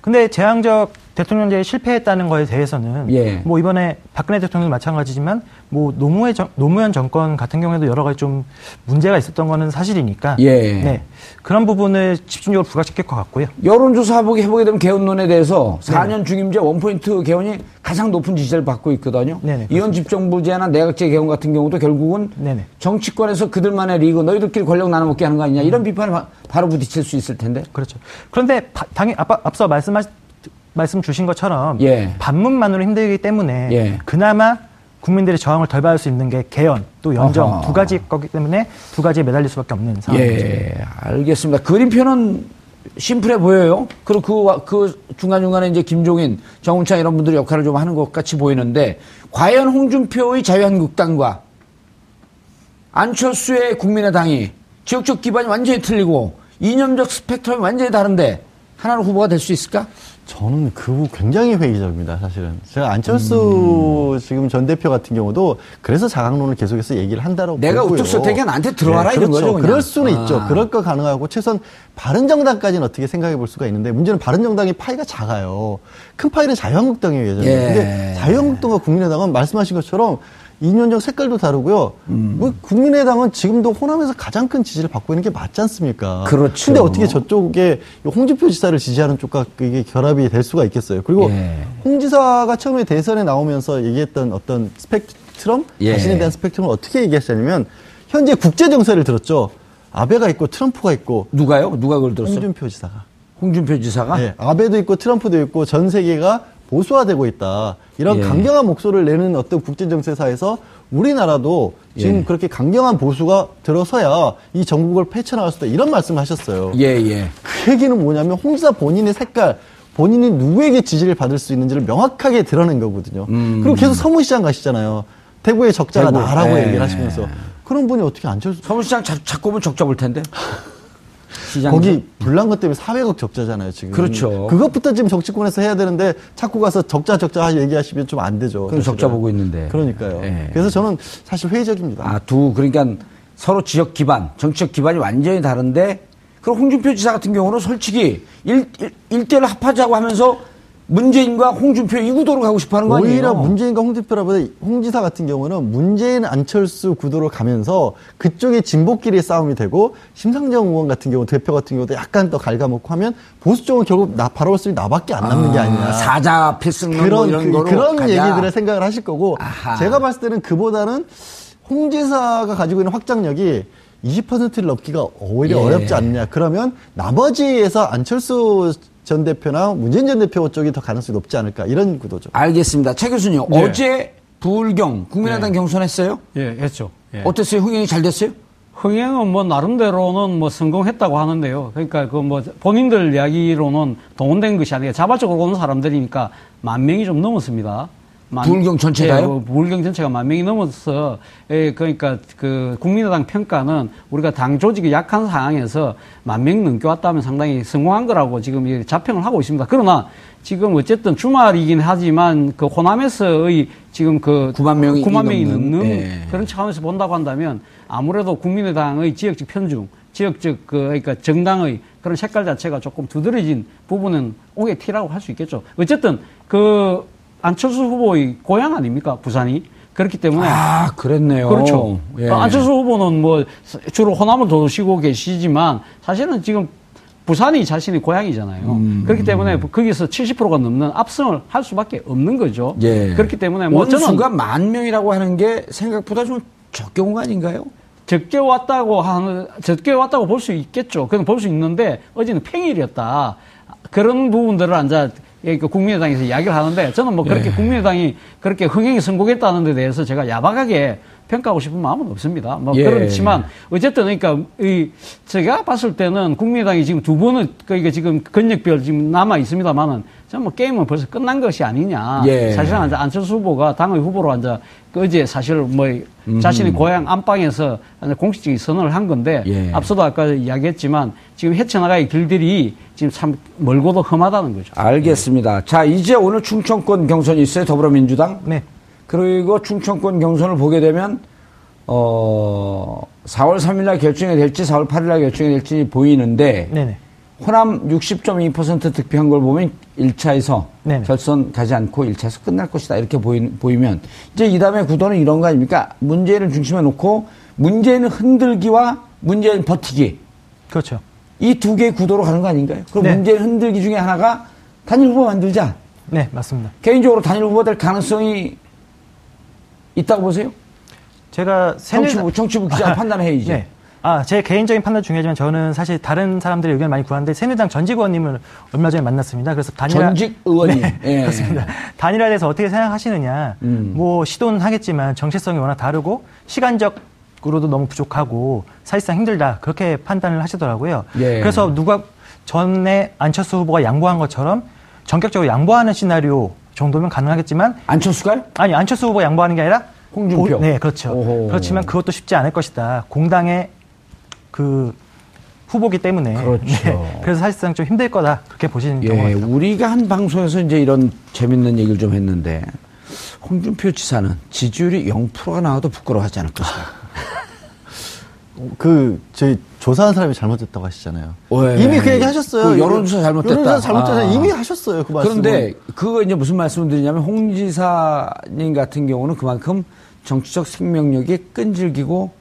Speaker 4: 근데 재앙적 대통령제에 실패했다는 거에 대해서는
Speaker 2: 예.
Speaker 4: 뭐 이번에 박근혜 대통령도 마찬가지지만 뭐 노무현, 정, 노무현 정권 같은 경우에도 여러 가지 좀 문제가 있었던 거는 사실이니까
Speaker 2: 예.
Speaker 4: 네. 그런 부분을 집중적으로 부각시킬 것 같고요.
Speaker 2: 여론조사 해보게 해보게 되면 개헌론에 대해서
Speaker 4: 네.
Speaker 2: 4년 중임제 원포인트 개헌이 가장 높은 지지를 받고 있거든요.
Speaker 4: 네네,
Speaker 2: 이원 집정부제나 내각제 개헌 같은 경우도 결국은
Speaker 4: 네네.
Speaker 2: 정치권에서 그들만의 리그 너희들끼리 권력 나눠먹게 하는 거 아니냐 이런 비판에 바, 바로 부딪힐 수 있을 텐데.
Speaker 4: 그렇죠. 그런데 바- 당연 앞, 앞서 말씀하 말씀 주신 것처럼
Speaker 2: 예.
Speaker 4: 반문만으로 힘들기 때문에
Speaker 2: 예.
Speaker 4: 그나마 국민들의 저항을 덜 받을 수 있는 게 개헌 또 연정
Speaker 2: 어허.
Speaker 4: 두 가지 거기 때문에 두 가지에 매달릴 수밖에 없는 상황이죠.
Speaker 2: 예, 알겠습니다. 그림표는 심플해 보여요. 그리고 그, 와- 그 중간중간에 이제 김종인, 정운창 이런 분들이 역할을 좀 하는 것 같이 보이는데, 과연 홍준표의 자유한국당과 안철수의 국민의당이 지역적 기반이 완전히 틀리고, 이념적 스펙트럼이 완전히 다른데, 하나는 후보가 될 수 있을까?
Speaker 3: 저는 그 부분 굉장히 회의적입니다, 사실은. 제가 안철수
Speaker 2: 음.
Speaker 3: 지금 전 대표 같은 경우도 그래서 자강론을 계속해서 얘기를 한다라고
Speaker 2: 내가
Speaker 3: 보고요.
Speaker 2: 우뚝 설 테니까 나한테 들어와라 이런
Speaker 3: 그렇죠.
Speaker 2: 거죠, 그냥.
Speaker 3: 그럴 수는
Speaker 2: 아.
Speaker 3: 있죠. 그럴 거 가능하고 최소한 바른 정당까지는 어떻게 생각해 볼 수가 있는데 문제는 바른 정당이 파이가 작아요. 큰 파이는 자유한국당이에요, 예전에.
Speaker 2: 예.
Speaker 3: 근데 자유한국당과 국민의당은 말씀하신 것처럼 이념적 색깔도 다르고
Speaker 2: 음.
Speaker 3: 뭐 국민의당은 지금도 호남에서 가장 큰 지지를 받고 있는 게 맞지 않습니까?
Speaker 2: 그렇죠.
Speaker 3: 근데 어떻게 저쪽에 홍준표 지사를 지지하는 쪽과 이게 결합이 될 수가 있겠어요. 그리고
Speaker 2: 예.
Speaker 3: 홍 지사가 처음에 대선에 나오면서 얘기했던 어떤 스펙트럼,
Speaker 2: 예.
Speaker 3: 자신에 대한 스펙트럼을 어떻게 얘기했냐면 현재 국제 정세를 들었죠. 아베가 있고 트럼프가 있고
Speaker 2: 누가요? 누가 그걸 들었어?
Speaker 3: 홍준표 지사가.
Speaker 2: 홍준표 지사가?
Speaker 3: 네, 아베도 있고 트럼프도 있고 전 세계가 보수화되고 있다. 이런
Speaker 2: 예.
Speaker 3: 강경한 목소리를 내는 어떤 국제 정세사에서 우리나라도 지금
Speaker 2: 예.
Speaker 3: 그렇게 강경한 보수가 들어서야 이 전국을 펼쳐나갈 수 있다. 이런 말씀을 하셨어요.
Speaker 2: 예, 예.
Speaker 3: 그 얘기는 뭐냐면 홍지사 본인의 색깔, 본인이 누구에게 지지를 받을 수 있는지를 명확하게 드러낸 거거든요. 그리고 계속 서문시장 가시잖아요. 대구의 적자가
Speaker 2: 음. 대구.
Speaker 3: 나라고
Speaker 2: 예.
Speaker 3: 얘기를 하시면서 그런 분이 어떻게 안철수
Speaker 2: 서울시장 자, 자꾸 보면 적자 볼 텐데. 시장
Speaker 3: 거기 불난 것 때문에 400억 적자잖아요, 지금.
Speaker 2: 그렇죠.
Speaker 3: 그것부터 지금 정치권에서 해야 되는데 자꾸 가서 적자 적자 얘기하시면 좀 안 되죠.
Speaker 2: 그럼. 적자 보고 있는데.
Speaker 3: 그러니까요.
Speaker 2: 예.
Speaker 3: 그래서 저는 사실 회의적입니다.
Speaker 2: 아, 두 그러니까 서로 지역 기반, 정치적 기반이 완전히 다른데 그럼 홍준표 지사 같은 경우는 솔직히 일, 일, 일대를 합하자고 하면서 문재인과 홍준표 이 구도로 가고 싶어 하는 거 아니에요?
Speaker 3: 오히려 문재인과 홍준표라보다 홍지사 같은 경우는 문재인 안철수 구도로 가면서 그쪽에 진보끼리의 싸움이 되고 심상정 의원 같은 경우 대표 같은 경우도 약간 더 갉아먹고 하면 보수 쪽은 결국 나 바로 볼수 나밖에 안 남는 게 아니냐.
Speaker 2: 사자 필승론 뭐
Speaker 3: 그런
Speaker 2: 이런
Speaker 3: 그, 그런
Speaker 2: 가자.
Speaker 3: 얘기들을 생각을 하실 거고
Speaker 2: 아하.
Speaker 3: 제가 봤을 때는 그보다는 홍지사가 가지고 있는 확장력이 20%를 넘기가 오히려
Speaker 2: 예.
Speaker 3: 어렵지 않냐. 그러면 나머지에서 안철수 전 대표나 문재인 전 대표 쪽이 더 가능성이 높지 않을까 이런 구도죠.
Speaker 2: 알겠습니다. 최 교수님,
Speaker 5: 예.
Speaker 2: 어제 부울경 국민의당
Speaker 5: 예.
Speaker 2: 경선했어요?
Speaker 5: 예, 했죠. 예.
Speaker 2: 어땠어요? 흥행이 잘 됐어요?
Speaker 5: 흥행은 뭐 나름대로는 뭐 성공했다고 하는데요. 그러니까 그 뭐 본인들 이야기로는 동원된 것이 아니라 자발적으로 오는 사람들이니까 만 명이 좀 넘었습니다. 만-
Speaker 2: 부울경 전체가요?
Speaker 5: 예, 뭐 부울경 전체가 만 명이 넘어서 예, 그러니까 그 국민의당 평가는 우리가 당 조직이 약한 상황에서 만 명 넘게 왔다면 상당히 성공한 거라고 지금 이 자평을 하고 있습니다. 그러나 지금 어쨌든 주말이긴 하지만 그 호남에서의 지금 그
Speaker 2: 9만 명이
Speaker 5: 9만 명이
Speaker 2: 넘는, 예.
Speaker 5: 그런 차원에서 본다고 한다면 아무래도 국민의당의 지역적 편중, 지역적 그 그러니까 정당의 그런 색깔 자체가 조금 두드러진 부분은 오게 티라고 할 수 있겠죠. 어쨌든 그 안철수 후보의 고향 아닙니까 부산이 그렇기 때문에
Speaker 2: 아, 그랬네요.
Speaker 5: 그렇죠.
Speaker 2: 예.
Speaker 5: 어, 안철수 후보는 뭐 주로 호남을 도시고 계시지만 사실은 지금 부산이 자신의 고향이잖아요.
Speaker 2: 음.
Speaker 5: 그렇기 때문에 거기서 70%가 넘는 압승을 할 수밖에 없는 거죠.
Speaker 2: 예.
Speaker 5: 그렇기 때문에 뭐 저는
Speaker 2: 순간 만 명이라고 하는 게 생각보다 좀 적게 온 거 아닌가요?
Speaker 5: 적게 왔다고 하는 적게 왔다고 볼 수 있겠죠. 그건 볼 수 있는데 어제는 평일이었다. 그런 부분들을 앉아 그 국민의당에서 이야기를 하는데 저는 뭐 그렇게
Speaker 2: 예.
Speaker 5: 국민의당이 그렇게 흥행이 성공했다는 데 대해서 제가 야박하게 평가하고 싶은 마음은 없습니다. 뭐
Speaker 2: 예.
Speaker 5: 그렇지만 어쨌든 그러니까 이 제가 봤을 때는 국민의당이 지금 두 번은 그러니까 지금 건역별 지금 남아 있습니다만은 저는 뭐 게임은 벌써 끝난 것이 아니냐.
Speaker 2: 예.
Speaker 5: 사실은 안철수 후보가 당의 후보로 앉아 그 어제 사실 뭐 자신의 고향 안방에서 공식적인 선언을 한 건데
Speaker 2: 예.
Speaker 5: 앞서도 아까 이야기했지만 지금 헤쳐나가의 길들이 지금 참 멀고도 험하다는 거죠.
Speaker 2: 알겠습니다. 자, 이제 오늘 충청권 경선이 있어요. 더불어민주당.
Speaker 4: 네.
Speaker 2: 그리고 충청권 경선을 보게 되면 어 4월 3일 날 결정이 될지 4월 8일 날 결정이 될지 보이는데
Speaker 4: 네네.
Speaker 2: 호남 60.2% 득표한 걸 보면 1차에서
Speaker 4: 네네.
Speaker 2: 결선 가지 않고 1차에서 끝날 것이다. 이렇게 보이, 보이면 이제 이 다음에 구도는 이런 거 아닙니까? 문재인을 중심에 놓고 문재인을 흔들기와 문재인 버티기
Speaker 4: 그렇죠.
Speaker 2: 이 두 개의 구도로 가는 거 아닌가요? 그럼
Speaker 4: 네.
Speaker 2: 문재인 흔들기 중에 하나가 단일 후보 만들자.
Speaker 4: 네, 맞습니다.
Speaker 2: 개인적으로 단일 후보 될 가능성이 있다고 보세요?
Speaker 4: 제가
Speaker 2: 정치부, 정치부 기자 판단해 이제.
Speaker 4: 네. 아, 제 개인적인 판단 중요하지만 저는 사실 다른 사람들의 의견을 많이 구하는데 새누리당 전직 의원님을 얼마 전에 만났습니다. 그래서 단일화
Speaker 2: 전직 의원님.
Speaker 4: 네,
Speaker 2: 예.
Speaker 4: 그렇습니다. 단일화에 대해서 어떻게 생각하시느냐.
Speaker 2: 음.
Speaker 4: 뭐 시도는 하겠지만 정체성이 워낙 다르고 시간적 으로도 너무 부족하고 사실상 힘들다. 그렇게 판단을 하시더라고요.
Speaker 2: 예.
Speaker 4: 그래서 누가 전에 안철수 후보가 양보한 것처럼 전격적으로 양보하는 시나리오 정도면 가능하겠지만
Speaker 2: 안철수가요?
Speaker 4: 아니 안철수 후보 양보하는 게 아니라
Speaker 2: 홍준표.
Speaker 4: 보- 네, 그렇죠.
Speaker 2: 오호.
Speaker 4: 그렇지만 그것도 쉽지 않을 것이다. 공당의 그 후보기 때문에.
Speaker 2: 그렇죠.
Speaker 4: 네, 그래서 사실상 좀 힘들 거다. 그렇게 보시는 경우가
Speaker 2: 예,
Speaker 4: 있다.
Speaker 2: 우리가 한 방송에서 이제 이런 재밌는 얘기를 좀 했는데 홍준표 지사는 지지율이 0%가 나와도 부끄러워하지 않을 것이다.
Speaker 3: 그 저희 조사한 사람이 잘못됐다고 하시잖아요.
Speaker 2: 왜?
Speaker 3: 이미 그 얘기 하셨어요.
Speaker 2: 그 여론조사 잘못됐다.
Speaker 3: 여론조사 잘못됐다.
Speaker 2: 아.
Speaker 3: 이미 하셨어요. 그 말씀.
Speaker 2: 그런데 그거 이제 무슨 말씀을 드리냐면 홍 지사님 같은 경우는 그만큼 정치적 생명력이 끈질기고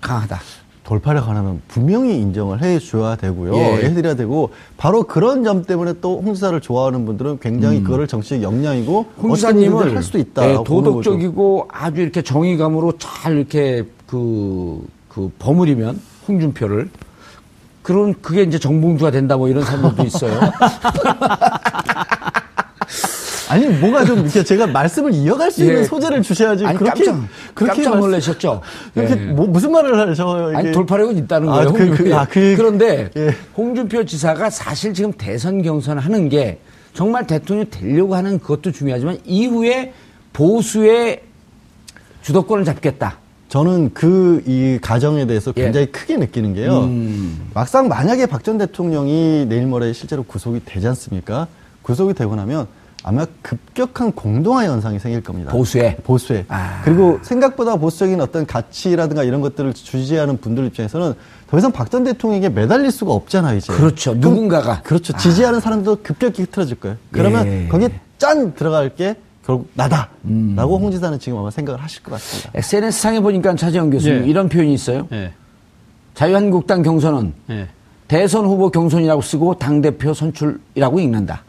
Speaker 2: 강하다.
Speaker 3: 돌파를 가능하면 분명히 인정을 해줘야 되고요.
Speaker 2: 예.
Speaker 3: 해드려야 되고 바로 그런 점 때문에 또 홍 지사를 좋아하는 분들은 굉장히 그거를 정치적 역량이고
Speaker 2: 음. 홍
Speaker 3: 어떻게든
Speaker 2: 지사님을
Speaker 3: 할 수도 있다.
Speaker 2: 예, 도덕적이고 아주 이렇게 정의감으로 잘 이렇게 그, 그 버무리면 홍준표를 그런 그게 이제 정봉주가 된다 뭐 이런 사람들도 있어요.
Speaker 3: 아니 뭐가 좀 이렇게 제가 말씀을 이어갈 수 있는
Speaker 2: 예.
Speaker 3: 소재를 주셔야지
Speaker 2: 아니,
Speaker 3: 그렇게
Speaker 2: 깜짝- 깜짝
Speaker 3: 말씀-
Speaker 2: 놀라셨죠?
Speaker 3: 그렇게
Speaker 2: 예.
Speaker 3: 뭐 무슨 말을 하셔
Speaker 2: 아니
Speaker 3: 이게.
Speaker 2: 돌파력은 있다는
Speaker 3: 아,
Speaker 2: 거예요.
Speaker 3: 그, 그. 아, 그,
Speaker 2: 그런데
Speaker 3: 예.
Speaker 2: 홍준표 지사가 사실 지금 대선 경선을 하는 게 정말 대통령 되려고 하는 그것도 중요하지만 이후에 보수의 주도권을 잡겠다.
Speaker 3: 저는 그 이 가정에 대해서
Speaker 2: 예.
Speaker 3: 굉장히 크게 느끼는 게요.
Speaker 2: 음.
Speaker 3: 막상 만약에 박 전 대통령이 내일 모레 실제로 구속이 되지 않습니까? 구속이 되고 나면 아마 급격한 공동화 현상이 생길 겁니다.
Speaker 2: 보수에?
Speaker 3: 보수에.
Speaker 2: 아.
Speaker 3: 그리고 생각보다 보수적인 어떤 가치라든가 이런 것들을 주지하는 분들 입장에서는 더 이상 박 전 대통령에게 매달릴 수가 없잖아요, 이제.
Speaker 2: 그렇죠. 누군가가.
Speaker 3: 그렇죠. 지지하는 사람도 급격히 흐트러질 거예요. 그러면
Speaker 2: 예.
Speaker 3: 거기에 짠 들어갈 게 결국 나다.
Speaker 2: 음.
Speaker 3: 라고 홍 지사는 지금 아마 생각을 하실 것 같습니다.
Speaker 2: SNS 상에 보니까 차재원 교수님
Speaker 5: 예.
Speaker 2: 이런 표현이 있어요.
Speaker 5: 예.
Speaker 2: 자유한국당 경선은
Speaker 5: 예.
Speaker 2: 대선 후보 경선이라고 쓰고 당대표 선출이라고 읽는다.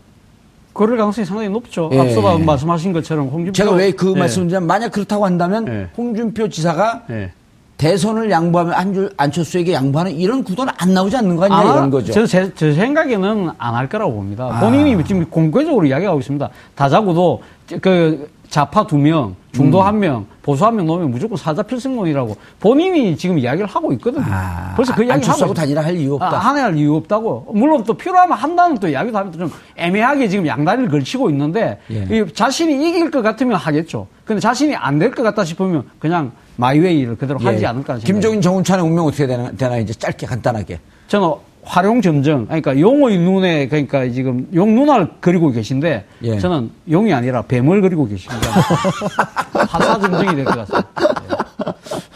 Speaker 5: 그럴 가능성이 상당히 높죠.
Speaker 2: 예.
Speaker 5: 앞서 말씀하신 것처럼 홍준표
Speaker 2: 제가 왜그
Speaker 5: 예.
Speaker 2: 말씀을 드냐면 만약 그렇다고 한다면
Speaker 5: 예.
Speaker 2: 홍준표 지사가
Speaker 5: 예.
Speaker 2: 대선을 양보하면 안주, 안철수에게 양보하는 이런 구도는 안 나오지 않는 거 아니냐 이런 거죠.
Speaker 5: 저, 제, 제 생각에는 안 할 거라고 봅니다.
Speaker 2: 아.
Speaker 5: 본인이 지금 공개적으로 이야기하고 있습니다. 다자고도 그 좌파 두 명, 중도
Speaker 2: 음.
Speaker 5: 한 명, 보수 한 명 놓으면 무조건 사자 필승론이라고 본인이 지금 이야기를 하고 있거든요.
Speaker 2: 아,
Speaker 5: 벌써 그 이야기 하고
Speaker 2: 안철수하고
Speaker 5: 있-
Speaker 2: 단일화 할 이유 없다.
Speaker 5: 아, 한해할 이유 없다고. 물론 또 필요하면 한다는 또 이야기도 합니다. 좀 애매하게 지금 양다리를 걸치고 있는데
Speaker 2: 예.
Speaker 5: 이 자신이 이길 것 같으면 하겠죠. 근데 자신이 안 될 것 같다 싶으면 그냥 마이웨이를 그대로 하지
Speaker 2: 예.
Speaker 5: 않을까 하는 생각이
Speaker 2: 김종인 정운찬의 운명 어떻게 되나, 되나 이제 짧게 간단하게.
Speaker 5: 저는 활용 점정, 그러니까 용의 눈에 그러니까 지금 용 눈알 그리고 계신데
Speaker 2: 예.
Speaker 5: 저는 용이 아니라 뱀을 그리고 계십니다. 화사 점정이 될 것 같습니다.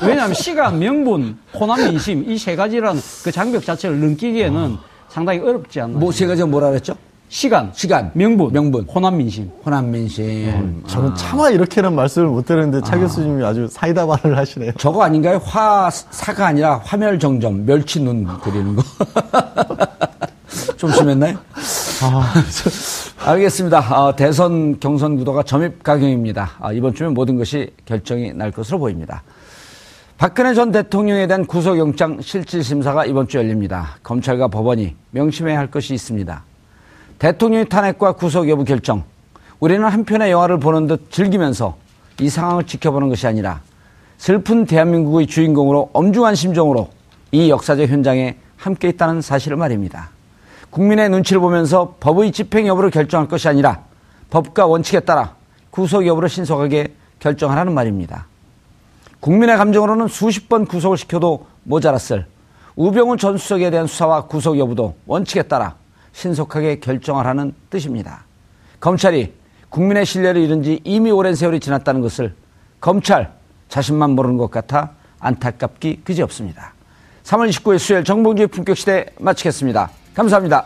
Speaker 5: 예. 왜냐하면 시간, 명분, 호남 민심 이 세 가지라는 그 장벽 자체를 넘기기에는 상당히 어렵지 않나.
Speaker 2: 뭐 세 가지가 뭐라 그랬죠?
Speaker 5: 시간,
Speaker 2: 시간,
Speaker 5: 명분,
Speaker 2: 명분.
Speaker 5: 호남 민심.
Speaker 2: 호남 민심.
Speaker 3: 저는 차마 이렇게는 말씀을 못 드렸는데 차 교수님이 아주 사이다 발언을 하시네요.
Speaker 2: 저거 아닌가요? 화, 사가 아니라 화멸 정점, 멸치 눈 그리는 거. 좀 심했나요? 아, 알겠습니다. 아, 대선 경선 구도가 점입 가경입니다. 아, 이번 주면 모든 것이 결정이 날 것으로 보입니다. 박근혜 전 대통령에 대한 구속영장 실질심사가 이번 주 열립니다. 검찰과 법원이 명심해야 할 것이 있습니다. 대통령의 탄핵과 구속 여부 결정. 우리는 한편의 영화를 보는 듯 즐기면서 이 상황을 지켜보는 것이 아니라 슬픈 대한민국의 주인공으로 엄중한 심정으로 이 역사적 현장에 함께 있다는 사실을 말입니다. 국민의 눈치를 보면서 법의 집행 여부를 결정할 것이 아니라 법과 원칙에 따라 구속 여부를 신속하게 결정하라는 말입니다. 국민의 감정으로는 수십 번 구속을 시켜도 모자랐을 우병우 전 수석에 대한 수사와 구속 여부도 원칙에 따라 신속하게 결정하라는 뜻입니다. 검찰이 국민의 신뢰를 잃은 지 이미 오랜 세월이 지났다는 것을 검찰 자신만 모르는 것 같아 안타깝기 그지없습니다. 3월 29일 수요일 정봉주의 품격시대 마치겠습니다. 감사합니다.